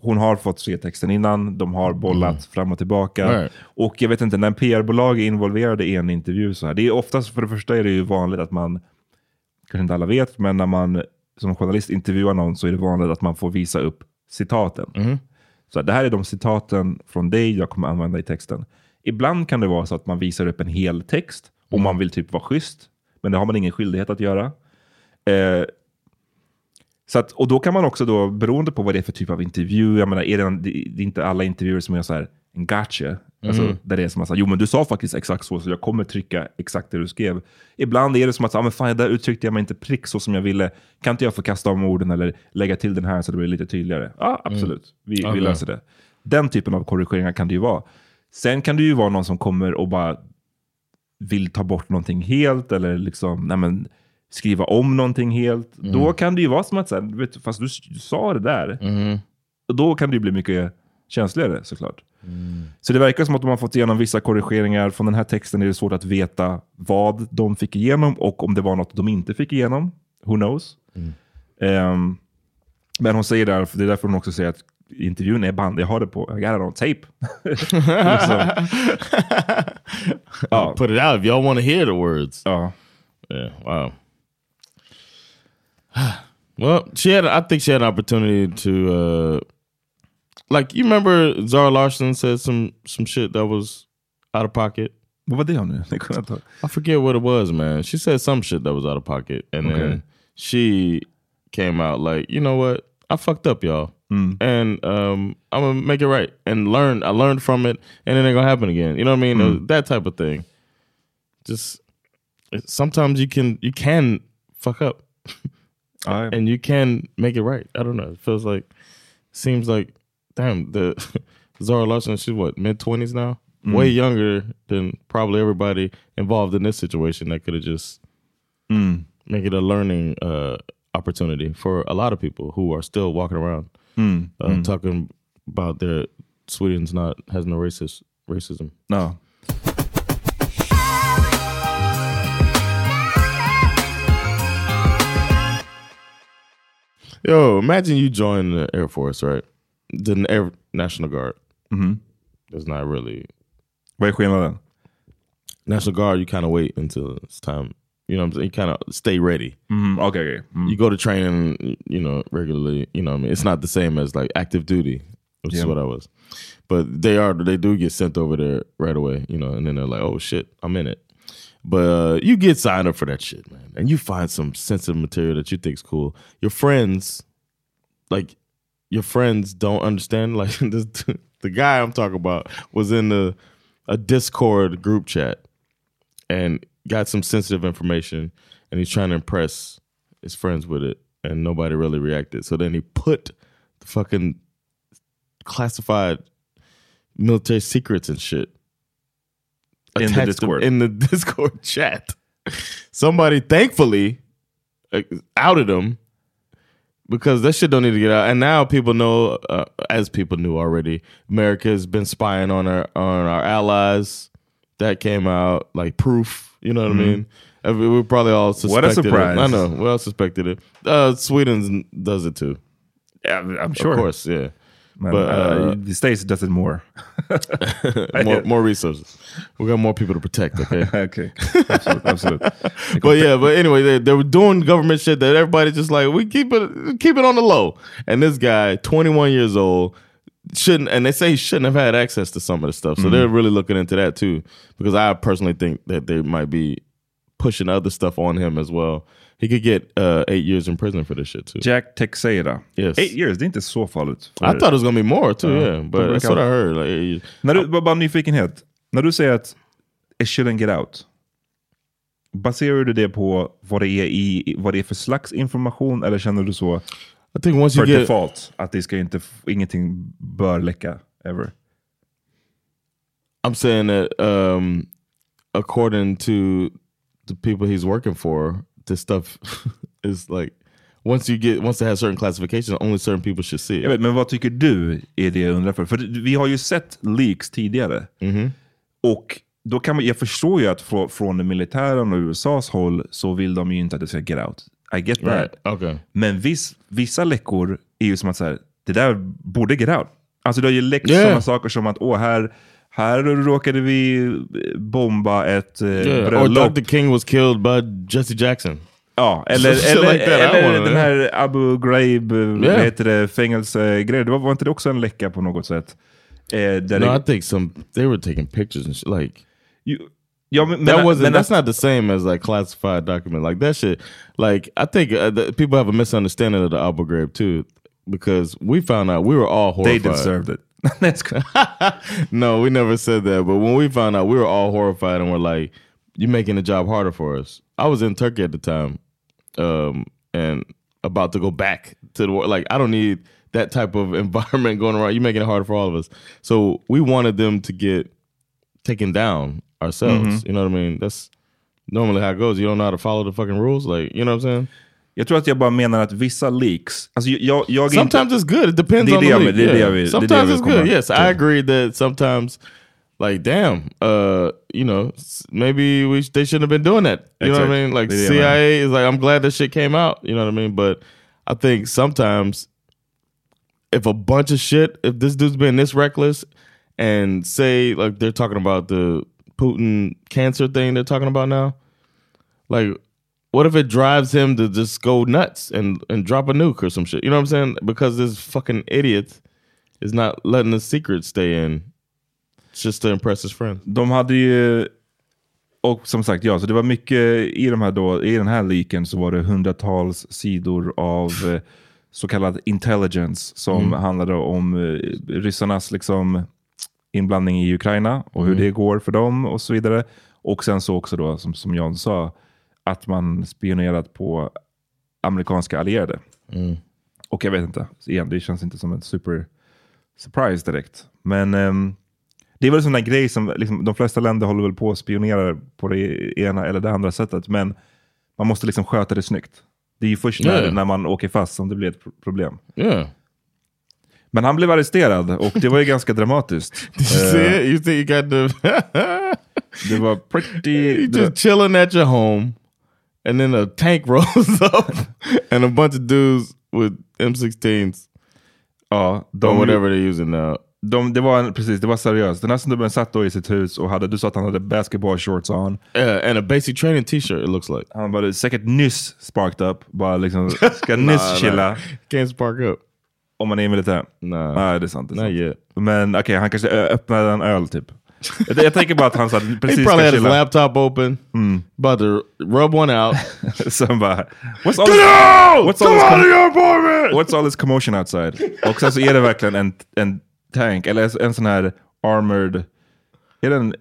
hon har fått se texten innan, de har bollat fram och tillbaka. Mm. Right. Och jag vet inte, när PR-bolag är involverade i en intervju så här. Det är oftast, för det första är det ju vanligt att man, kanske inte alla vet, men när man som journalist intervjuar någon så är det vanligt att man får visa upp citaten. Mm-hmm. Så det här är de citaten från dig jag kommer använda i texten. Ibland kan det vara så att man visar upp en hel text om man vill typ vara schysst. Men det har man ingen skyldighet att göra. Eh, så att, och då kan man också då, beroende på vad det är för typ av intervju, jag menar, är det, en, det är inte alla intervjuer som är så här en gotcha. Alltså, där det är som att jo men du sa faktiskt exakt så, så jag kommer trycka exakt det du skrev. Ibland är det som att, ah, men fan, där uttryckte jag mig inte prick så som jag ville. Kan inte jag få kasta om orden eller lägga till den här så det blir lite tydligare? Ja, absolut. Vi, vi Okej. löser det. Den typen av korrigeringar kan det ju vara. Sen kan det ju vara någon som kommer och bara vill ta bort någonting helt eller liksom, nej men, skriva om någonting helt. Då kan det ju vara som att, så här, vet, fast du, du sa det där, och då kan det ju bli mycket känsligare såklart. Så det verkar som att de har fått igenom vissa korrigeringar. Från den här texten är det svårt att veta vad de fick igenom och om det var något de inte fick igenom. Who knows? Ehm, men hon säger där, det är därför hon också säger att intervjun är band, jag har det på, I got it on tape. liksom. ja. Put it out if y'all want to hear the words. Ja. Yeah, wow. well, she had. I think she had an opportunity to, uh, like, you remember Zara Larson said some some shit that was out of pocket. What om nu? Det kunde jag. I forget what it was, man. She said some shit that was out of pocket, and Okay. then she came out like, you know what? I fucked up, y'all, and um, I'm gonna make it right and learn. I learned from it, and it ain't gonna happen again. You know what I mean? Uh, That type of thing. Just sometimes you can you can fuck up, Ja, and you can make it right. I don't know. It feels like seems like damn the Zara Larson. She's what mid twenties now, way younger than probably everybody involved in this situation. That could have just make it a learning uh, opportunity for a lot of people who are still walking around uh, talking about their Sweden's not has no racist racism. Ja. Yo, imagine you join the Air Force, right? The Air National Guard. Mhm. It's not really Wait, är skillnaden? National Guard. You kind of wait until it's time. You know what I'm saying? You kind of stay ready. Mm, Okej, okej. Mm. You go to training, you know, regularly. You know, what I mean, it's not the same as like active duty, which is what I was. But they are. They do get sent over there right away. You know, and then they're like, "Oh shit, I'm in it." But uh, you get signed up for that shit, man, and you find some sensitive material that you think's cool. Your friends, like, your friends don't understand. Like this, the guy I'm talking about was in the a Discord group chat and got some sensitive information and he's trying to impress his friends with it and nobody really reacted. So then he put the fucking classified military secrets and shit In the Discord. in the Discord chat. Somebody thankfully uh, outed him because that shit don't need to get out. And now people know, uh, as people knew already, America has been spying on our on our allies. That came out like proof. You know what I mean? I mean, we probably all suspected Mm-hmm. surprise. It. I know. We all suspected it. Uh, Sweden does it too. Yeah, I'm sure. Of course, yeah. But, uh, uh, the States does it more. more, more resources. We got more people to protect. Okay. okay. absolut. absolut. but yeah, but anyway, they, they were doing government shit that everybody just like we keep it keep it on the low. And this guy, 21 years old, shouldn't and they say he shouldn't have had access to some of the stuff. So they're really looking into that too. Because I personally think that they might be pushing other stuff on him as well. He could get uh, eight years in prison for this shit too. Jack Texeira. Yes. Eight years, det är inte så farligt. I thought it was gonna be more too, Ja, yeah. But that's what I heard. Like. När du, bara nyfikenhet. När du säger att it shouldn't get out. Baserar du det på vad det är, i, vad det är för slags information eller känner du så I think once för you get default att det ska inte, ingenting bör läcka ever? I'm saying that um, according to the people he's working for, this stuff is like once you get once it has certain classifications, only certain people should see Jag it. vet, men vad tycker du är det jag undrar för? För vi har ju sett leaks tidigare. Mm-hmm. Och då kan man, jag förstår ju att från, från militären och USAs håll så vill de ju inte att det ska get out. I get that. Right. Okay. Men viss, vissa läckor är ju som att så här, det där borde get out. Alltså det har ju läckt Yeah. sådana saker som att åh, här, här råkade vi bomba ett eh, Yeah. Or bröllop. Dr. King was killed by Jesse Jackson. Ja, eller, eller, like I eller den här Abu Ghraib, Yeah. heter det, fängelsegrejen. Det var, var inte det också en läcka på något sätt? Eh, No, det, I think some they were taking pictures and shit. Like ju, ja, men, that wasn't. that's not the same as like classified document. Like that shit. Like I think uh, the, people have a misunderstanding of the Abu Ghraib too, because we found out we were all They horrified. deserved it. That's no, we never said that. But when we found out, we were all horrified and we're like, "You're making the job harder for us." I was in Turkey at the time, um, and about to go back to the war. Like, I don't need that type of environment going around. You're making it harder for all of us. So we wanted them to get taken down ourselves. You know what I mean? That's normally how it goes. You don't know how to follow the fucking rules. Like, you know what I'm saying? Jag tror att jag bara menar att vissa leaks, alltså jag, jag Sometimes inte, it's good. It depends Det on det the league. vill- det det yeah. det det sometimes jag it's good. Yes, I agree that sometimes, like, damn, uh, you know, maybe we they shouldn't have been doing that. You know what I mean? Like Det det CIA is like, I'm glad that shit came out. You know what I mean? But I think sometimes if a bunch of shit, if this dude's been this reckless, and say like they're talking about the Putin cancer thing they're talking about now, like what if it drives him to just go nuts and and drop a nuke or some shit? You know what I'm saying? Because this fucking idiot is not letting the secret stay in just to impress his friends. De hade ju, och som sagt, ja, så det var mycket i, de här då, i den här leaken så var det hundratals sidor av eh, så kallad intelligence som Mm. handlade om eh, ryssarnas liksom, inblandning i Ukraina och hur Mm. det går för dem och så vidare. Och sen så också då, som, som John sa, att man spionerat på amerikanska allierade. Mm. Och jag vet inte, igen, det känns inte som en super surprise direkt. Men ehm, det är väl en sån där grej som liksom, de flesta länder håller väl på att spionera på det ena eller det andra sättet. Men man måste liksom sköta det snyggt. Det är ju först när, Ja. när man åker fast som det blir ett pro- problem. Yeah. Men han blev arresterad och det var ju ganska dramatiskt. Did you Eh, see it? You think you got the det var pretty... you det- just chilling at your home, and then a tank rolls up, and a bunch of dudes with M16s ja, or whatever they're using now. De, det var precis, det var seriöst. Den här snubben satt då i sitt hus och hade, du sa att han hade basketball shorts on. Yeah, and a basic training T-shirt. It looks like. Han var säkert nyss sparked up, bara liksom ska nyss Nah, chilla. nah. Can't spark up. Om man är militär. Nah. Nej, det är sant. Det är sant. Men okej, han kanske öppnade en öl typ. Jag, tänker bara att han så här, He precis probably had his laptop open, about to rub one out. Sen bara, what's all, this, what's, all this com- what's all this commotion outside? Och sen så är det verkligen en, en tank, eller en sån här armored, är den,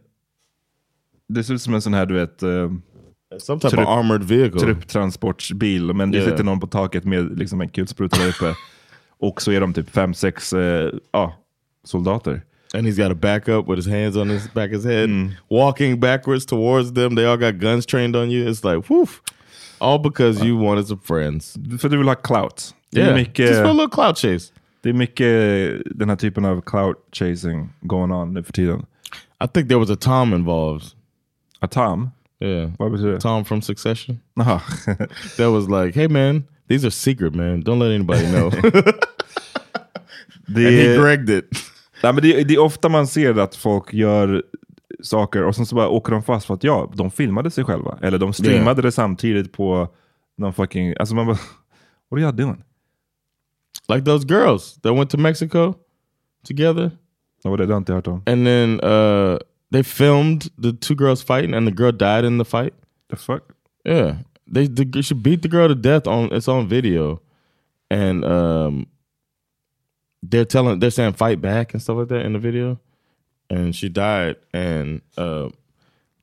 det ser ut som en sån här du vet, eh, Some type Trupp- of armored vehicle. trupptransportbil, men det Yeah. sitter någon på taket med liksom en kulspruta där uppe. Och så är de typ fem, sex eh, ja, soldater. And he's got a backup with his hands on his back of his head, mm. walking backwards towards them. They all got guns trained on you. It's like, woof. All because you wanted some friends. För du vill ha clout. Det Yeah, mycket... just for a little clout chase. Det är mycket den här typen av clout chasing going on nu för tiden. I think there was a Tom involved. A Tom? Yeah. Vad betyder det? Tom from Succession. That was like, hey man, these are secret, man. Don't let anybody know. det, and he gregged it. Nej, men det, det är ofta man ser att folk gör saker och sen så bara åker de fast för att ja, de filmade sig själva. Eller de streamade det samtidigt på någon fucking... Alltså man bara, what are y'all doing? Like those girls that went to Mexico together. Det? Det har jag inte hört om. And then uh, they filmed the two girls fighting, and the girl died in the fight. The fuck? Yeah, they, the, she beat the girl to death on it's on video, and um, they're telling they're saying fight back and stuff like that in the video, and she died, and uh,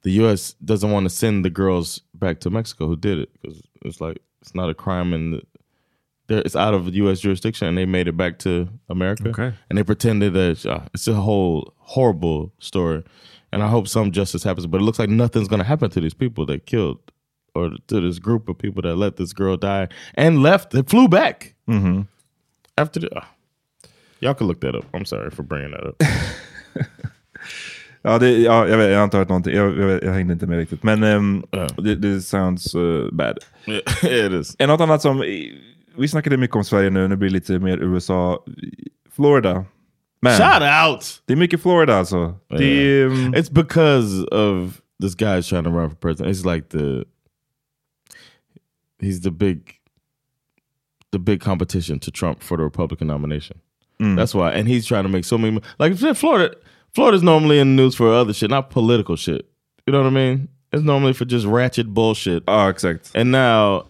the U.S. doesn't want to send the girls back to Mexico who did it because it's like it's not a crime and the, it's out of U.S. jurisdiction, and they made it back to America, Okay. and they pretended that uh, it's a whole horrible story, and I hope some justice happens, but it looks like nothing's going to happen to these people that killed or to this group of people that let this girl die and left. They flew back after the. ah. Y'all can look that up. I'm sorry for bringing that up. Ja, det, ja jag, vet, jag har inte hört någonting. Jag, jag, vet- jag hängde inte med riktigt. Men ehm, det, det sounds uh, bad. yeah, it is. Något annat som, vi snackade mycket om Sverige nu, nu blir det lite mer USA. Florida. Man, Shout out! det är mycket Florida alltså. Det är, ehm, It's because of this guy's trying to run for president. It's like the he's the big the big competition to Trump for the Republican nomination. That's why, and he's trying to make so many like Florida. Florida's normally in the news for other shit, not political shit. You know what I mean? It's normally for just ratchet bullshit. ja, exakt. And now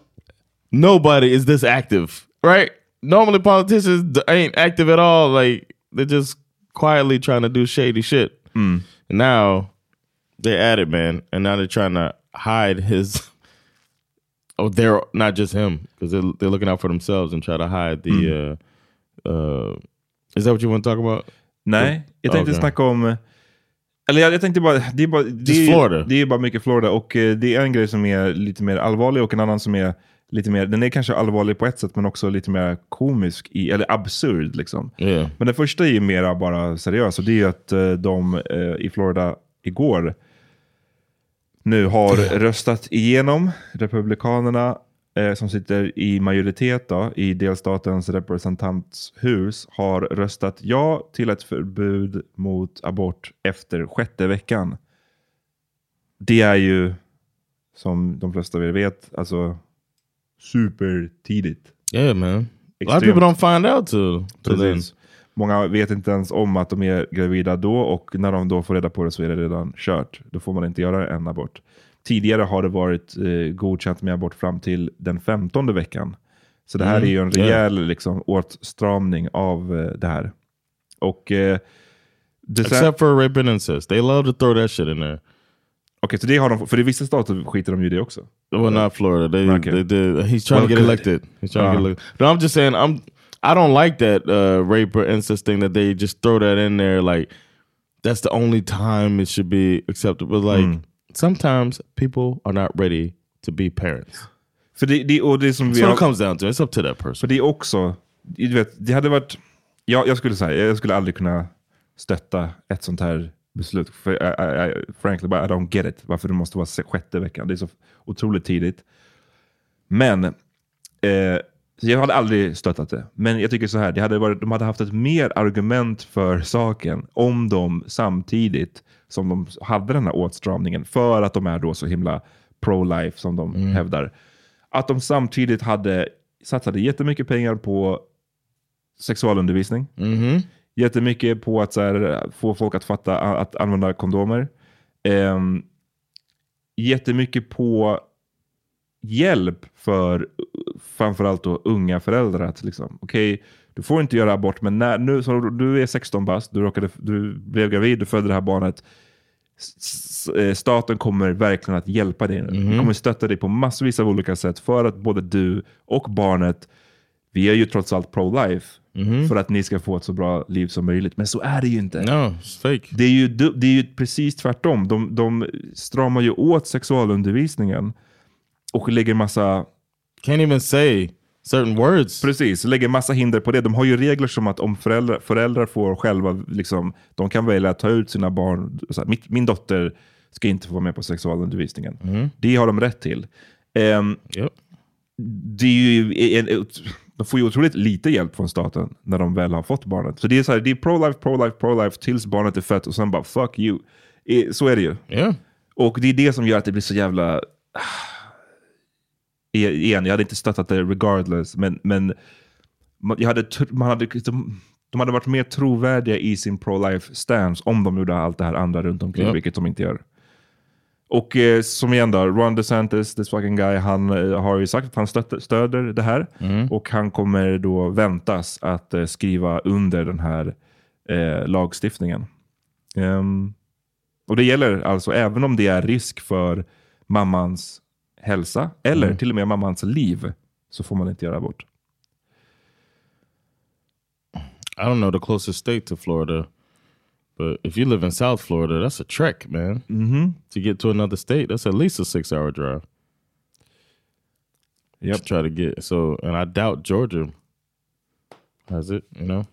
nobody is this active, right? Normally politicians ain't active at all. Like they're just quietly trying to do shady shit. And now they're at it, man. And now they're trying to hide his. Oh, they're not just him because they're they're looking out for themselves and try to hide the. Uh, uh, is that what you want to talk about? Nej, jag tänkte Okej. snacka om... Eller jag, jag tänkte bara... Det är, bara, det, är, Florida. det är bara mycket Florida. Och eh, det är en grej som är lite mer allvarlig och en annan som är lite mer... Den är kanske allvarlig på ett sätt men också lite mer komisk, i, eller absurd liksom. Yeah. Men den första är ju mera bara seriös och det är ju att eh, de eh, i Florida igår nu har röstat igenom Republikanerna eh, som sitter i majoritet då, i delstatens representanthus har röstat ja till ett förbud mot abort efter sjätte veckan. Det är ju, som de flesta av er vet, alltså supertidigt. Yeah, man. A lot of people don't find out till, till then. Många vet inte ens om att de är gravida då och när de då får reda på det så är det redan kört. Då får man inte göra en abort. Tidigare har det varit eh, godkänt med abort fram till den femtonde veckan. Så det här Mm. är ju en rejäl liksom, åtstramning av eh, det här. Och eh, Except for rape and incest. They love to throw that shit in there. Okej, så det har de, för i vissa stater skiter de ju det också. Well, not Florida. They, Okay. they did. He's trying Well, to get elected. He's trying to get Uh-huh. elected. No, I'm just saying. I'm. I don't like that uh, rape or incest thing that they just throw that in there. Like that's the only time it should be acceptable. Like Mm. Sometimes people are not ready to be parents. För det, det, och det som vi har, comes down to. It's up to that person. För det är också, du vet, det hade varit, ja, jag skulle säga, jag skulle aldrig kunna stötta ett sånt här beslut. För I, I, I, frankly, I don't get it. Varför det måste vara sjätte veckan. Det är så otroligt tidigt. Men, eh, jag hade aldrig stöttat det. Men jag tycker så här, det hade varit, de hade haft ett mer argument för saken om de samtidigt som de hade den här åtstramningen, för att de är då så himla pro-life som de hävdar. Att de samtidigt hade satsade jättemycket pengar på sexualundervisning. Mm-hmm. Jättemycket på att här, få folk att fatta att använda kondomer. Um, jättemycket på hjälp för framförallt då unga föräldrar. Att liksom, okej, du får inte göra abort, men när, nu, så du är 16 bast, du, råkade, du blev gravid, du födde det här barnet. Eh, Staten kommer verkligen att hjälpa dig. nu. De kommer stötta dig på massvis av olika sätt för att både du och barnet, vi är ju trots allt pro-life, för att ni ska få ett så bra liv som möjligt. Men så är det ju inte. No. Det är ju, det är ju precis tvärtom. De, de stramar ju åt sexualundervisningen och lägger massa Can't even say certain words. Precis, lägger massa hinder på det. De har ju regler som att om föräldrar, föräldrar får själva, liksom, de kan välja att ta ut sina barn. Så här, mitt, min dotter ska inte få vara med på sexualundervisningen. Det har de rätt till. Det är ju en, de får ju otroligt lite hjälp från staten när de väl har fått barnet. Så det är, så här, det är pro-life, pro-life, pro-life tills barnet är fött och sen bara fuck you. Eh, Så är det ju. Yeah. Och det är det som gör att det blir så jävla... ah, Igen, jag hade inte stöttat det regardless, men, men jag hade, man hade, de, de hade varit mer trovärdiga i sin pro-life stance om de gjorde allt det här andra runt omkring, Ja. vilket de inte gör. Och eh, som igen då, Ron DeSantis, this fucking guy, han eh, har ju sagt att han stöter, stöder det här. Och han kommer då väntas att eh, skriva under den här eh, lagstiftningen. Ehm, och det gäller alltså även om det är risk för mammans hälsa eller till och med mammans liv så får man inte göra abort. I don't know the closest state to Florida, but if you live in South Florida, that's a trek, man. Mhm. To get to another state, that's at least a six-hour drive. Yep. To try to get so, and I doubt Georgia has it. You know,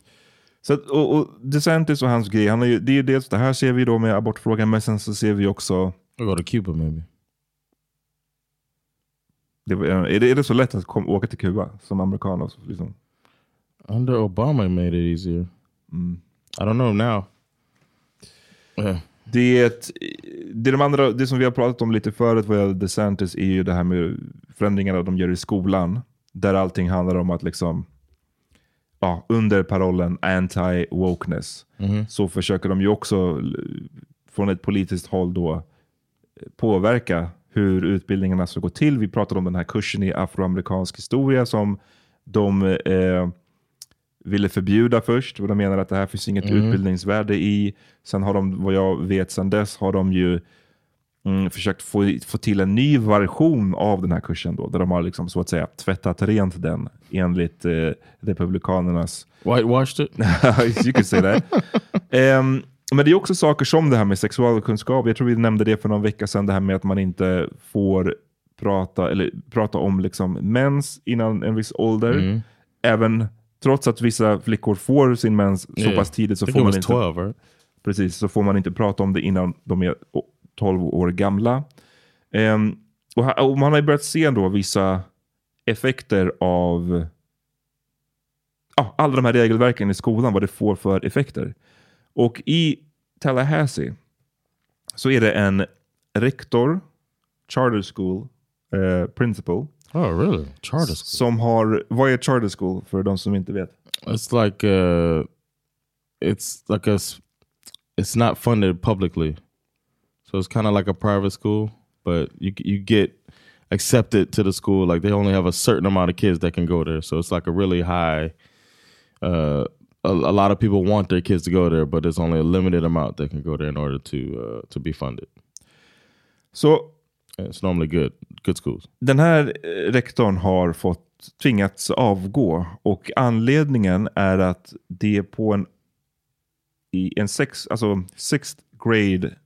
Så att, och, och DeSantis och hans grej, han är ju, det är ju dels det här ser vi då med abortfrågan, men sen så ser vi också, go to Cuba maybe. Det, var- är, det, är det så lätt att kom, åka till Kuba som amerikan? Liksom? Under Obama, it made it easier. I don't know now. Yeah. Det, det, de andra, det som vi har pratat om lite förut vad gäller DeSantis är ju det här med förändringarna de gör i skolan. Där allting handlar om att liksom, ja, under parollen anti-wokeness så försöker de ju också från ett politiskt håll då eh, påverka hur utbildningarna ska gå till. Vi pratade om den här kursen i afroamerikansk historia som de eh, ville förbjuda först. Och de menar att det här finns inget utbildningsvärde i. Sen har de, vad jag vet sen dess, har de ju mm, försökt få, få till en ny version av den här kursen. Då, där de har liksom, så att säga tvättat rent den enligt eh, republikanernas Whitewashed it. you could say that. Ehm, men det är också saker som det här med sexualkunskap. Jag tror vi nämnde det för någon vecka sedan, det här med att man inte får prata, eller, prata om liksom mens innan en viss ålder. Även trots att vissa flickor får sin mens så Yeah. pass tidigt så får man inte 12, right? Precis, så får man inte prata om det innan de är å- 12 år gamla. Ehm, och, och man har ju börjat se då vissa effekter av ja, alla de här regelverken i skolan, vad det får för effekter. Och i Tallahassee så är det en rektor, charter school eh, principal, Oh, really? Charter school. som har, vad är charter school för de som inte vet? It's like uh, it's like a, it's not funded publicly, so it's kind of like a private school, but you you get accepted to the school. Like they only have a certain amount of kids that can go there, so it's like a really high. Uh, a, a lot of people want their kids to go there, but there's only a limited amount that can go there in order to uh, to be funded. Så It's normally good, good schools. den här eh, rektorn har fått tvingats avgå och anledningen är att det är på en i en sex, alltså sixth grade,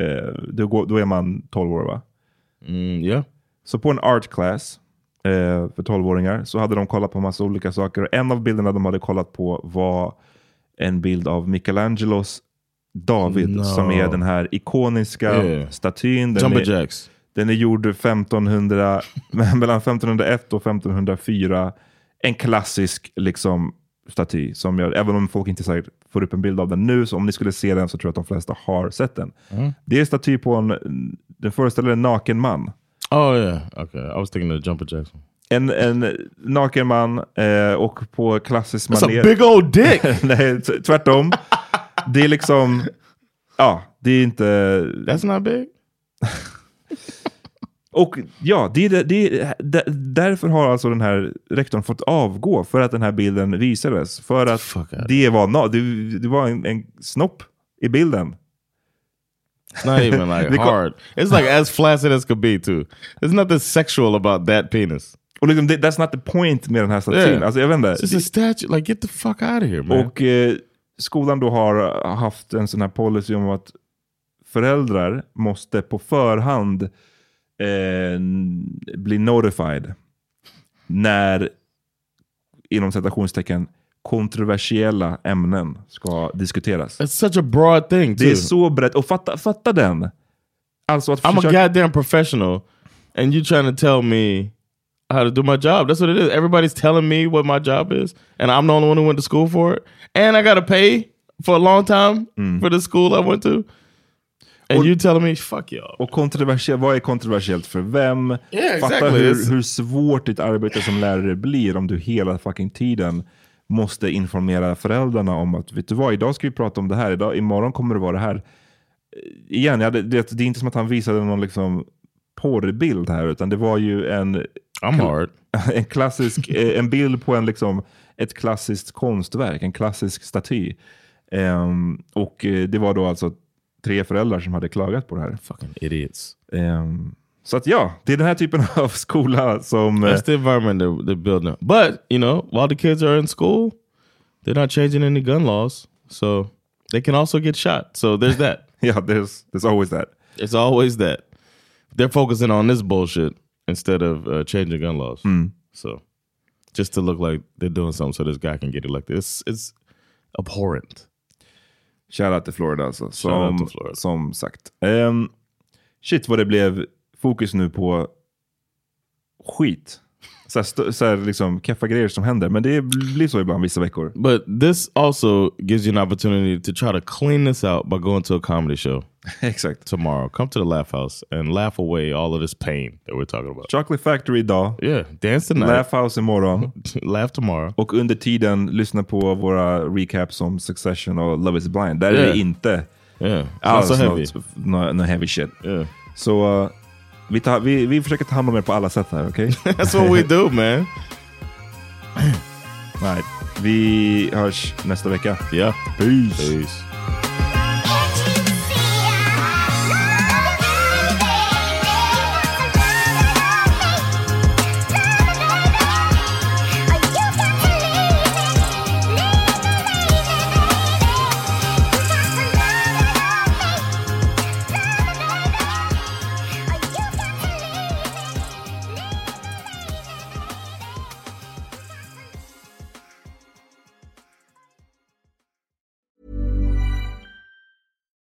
eh, då, går, då är man 12 år va? Mm, yeah. Så på en art class eh, för 12-åringar så hade de kollat på massa olika saker. Och en av bilderna de hade kollat på var en bild av Michelangelos David No. som är den här ikoniska Yeah. statyn. Den Jumper är, jacks. den är gjord 1500, mellan 1501 och 1504. En klassisk liksom, staty. Som jag, även om folk inte säkert får upp en bild av den nu, så om ni skulle se den så tror jag att de flesta har sett den. Mm. Det är en staty på en, den föreställer en naken man. Oh yeah. Okay, I was thinking the jumper jacks. one. En, en naken man eh, och på klassisk That's a manér. big old dick. Nej, tvärtom. det är liksom, ja, det är inte... That's not big. Och ja, det, är det, det, är- där- därför har alltså den här rektorn fått avgå för att den här bilden visades. För att det var, det, det var en, en snopp i bilden. It's not even like hard. It's like as flaccid as could be too. There's nothing sexual about that penis. Och liksom, det, that's not the point med den här statyn. Yeah. Alltså, jag vet inte. It's just a statue. Like get the fuck out of here, man. Och eh, skolan då har haft en sån här policy om att föräldrar måste på förhand eh, bli notified när, inom citationstecken, kontroversiella ämnen ska diskuteras. It's such a broad thing too. Det är så brett. Och fatta, fatta den. Alltså att I'm a goddamn professional, and you trying to tell me how to do my job. That's what it is. Everybody's telling me what my job is, and I'm the only one who went to school for it. And I got to pay for a long time for the school I went to. And you telling me, fuck y'all. Och kontroversiellt, vad är kontroversiellt för vem? Yeah, Fatta exactly. hur, hur svårt ditt arbete som lärare blir om du hela fucking tiden måste informera föräldrarna om att vet du vad, idag ska vi prata om det här, idag, imorgon kommer det vara det här. Eh, Igen, ja, det, det, det är inte som att han visade någon liksom porrbild här, utan det var ju en, en klassisk, eh, en bild på en liksom, ett klassiskt konstverk, en klassisk staty. Ehm, och eh, det var då alltså tre föräldrar som hade klagat på det här. Fucking idiots. Ehm, så att ja, det är den här typen av skola som... eh, That's the environment they're, they're building. But you know, while the kids are in school, they're not changing any gun laws, so they can also get shot. So there's that. yeah, there's, there's always that. It's always that. They're focusing on this bullshit instead of uh, changing gun laws. So just to look like they're doing something so this guy can get elected. It's it's abhorrent. Shoutout till Florida alltså. Som, Florida. som sagt. Ehm, shit vad det blev fokus nu på skit. Så här, så här liksom keffa grejer som händer. Men det blir så ibland vissa veckor. But this also gives you an opportunity to try to clean this out by going to a comedy show Exakt. tomorrow. Come to the Laugh House and laugh away all of this pain that we're talking about. Chocolate Factory idag. Yeah, dance tonight. Laugh House imorgon. laugh tomorrow. Och under tiden lyssna på våra recaps om Succession och Love is blind. Där är Yeah. det inte Yeah, alls so heavy. något, nå- nå heavy shit. Yeah. Så uh, vi, tar, vi, vi försöker ta hand om er på alla sätt här, okej? That's what we do, man. right. Vi hörs nästa vecka. Yeah. Peace. Peace.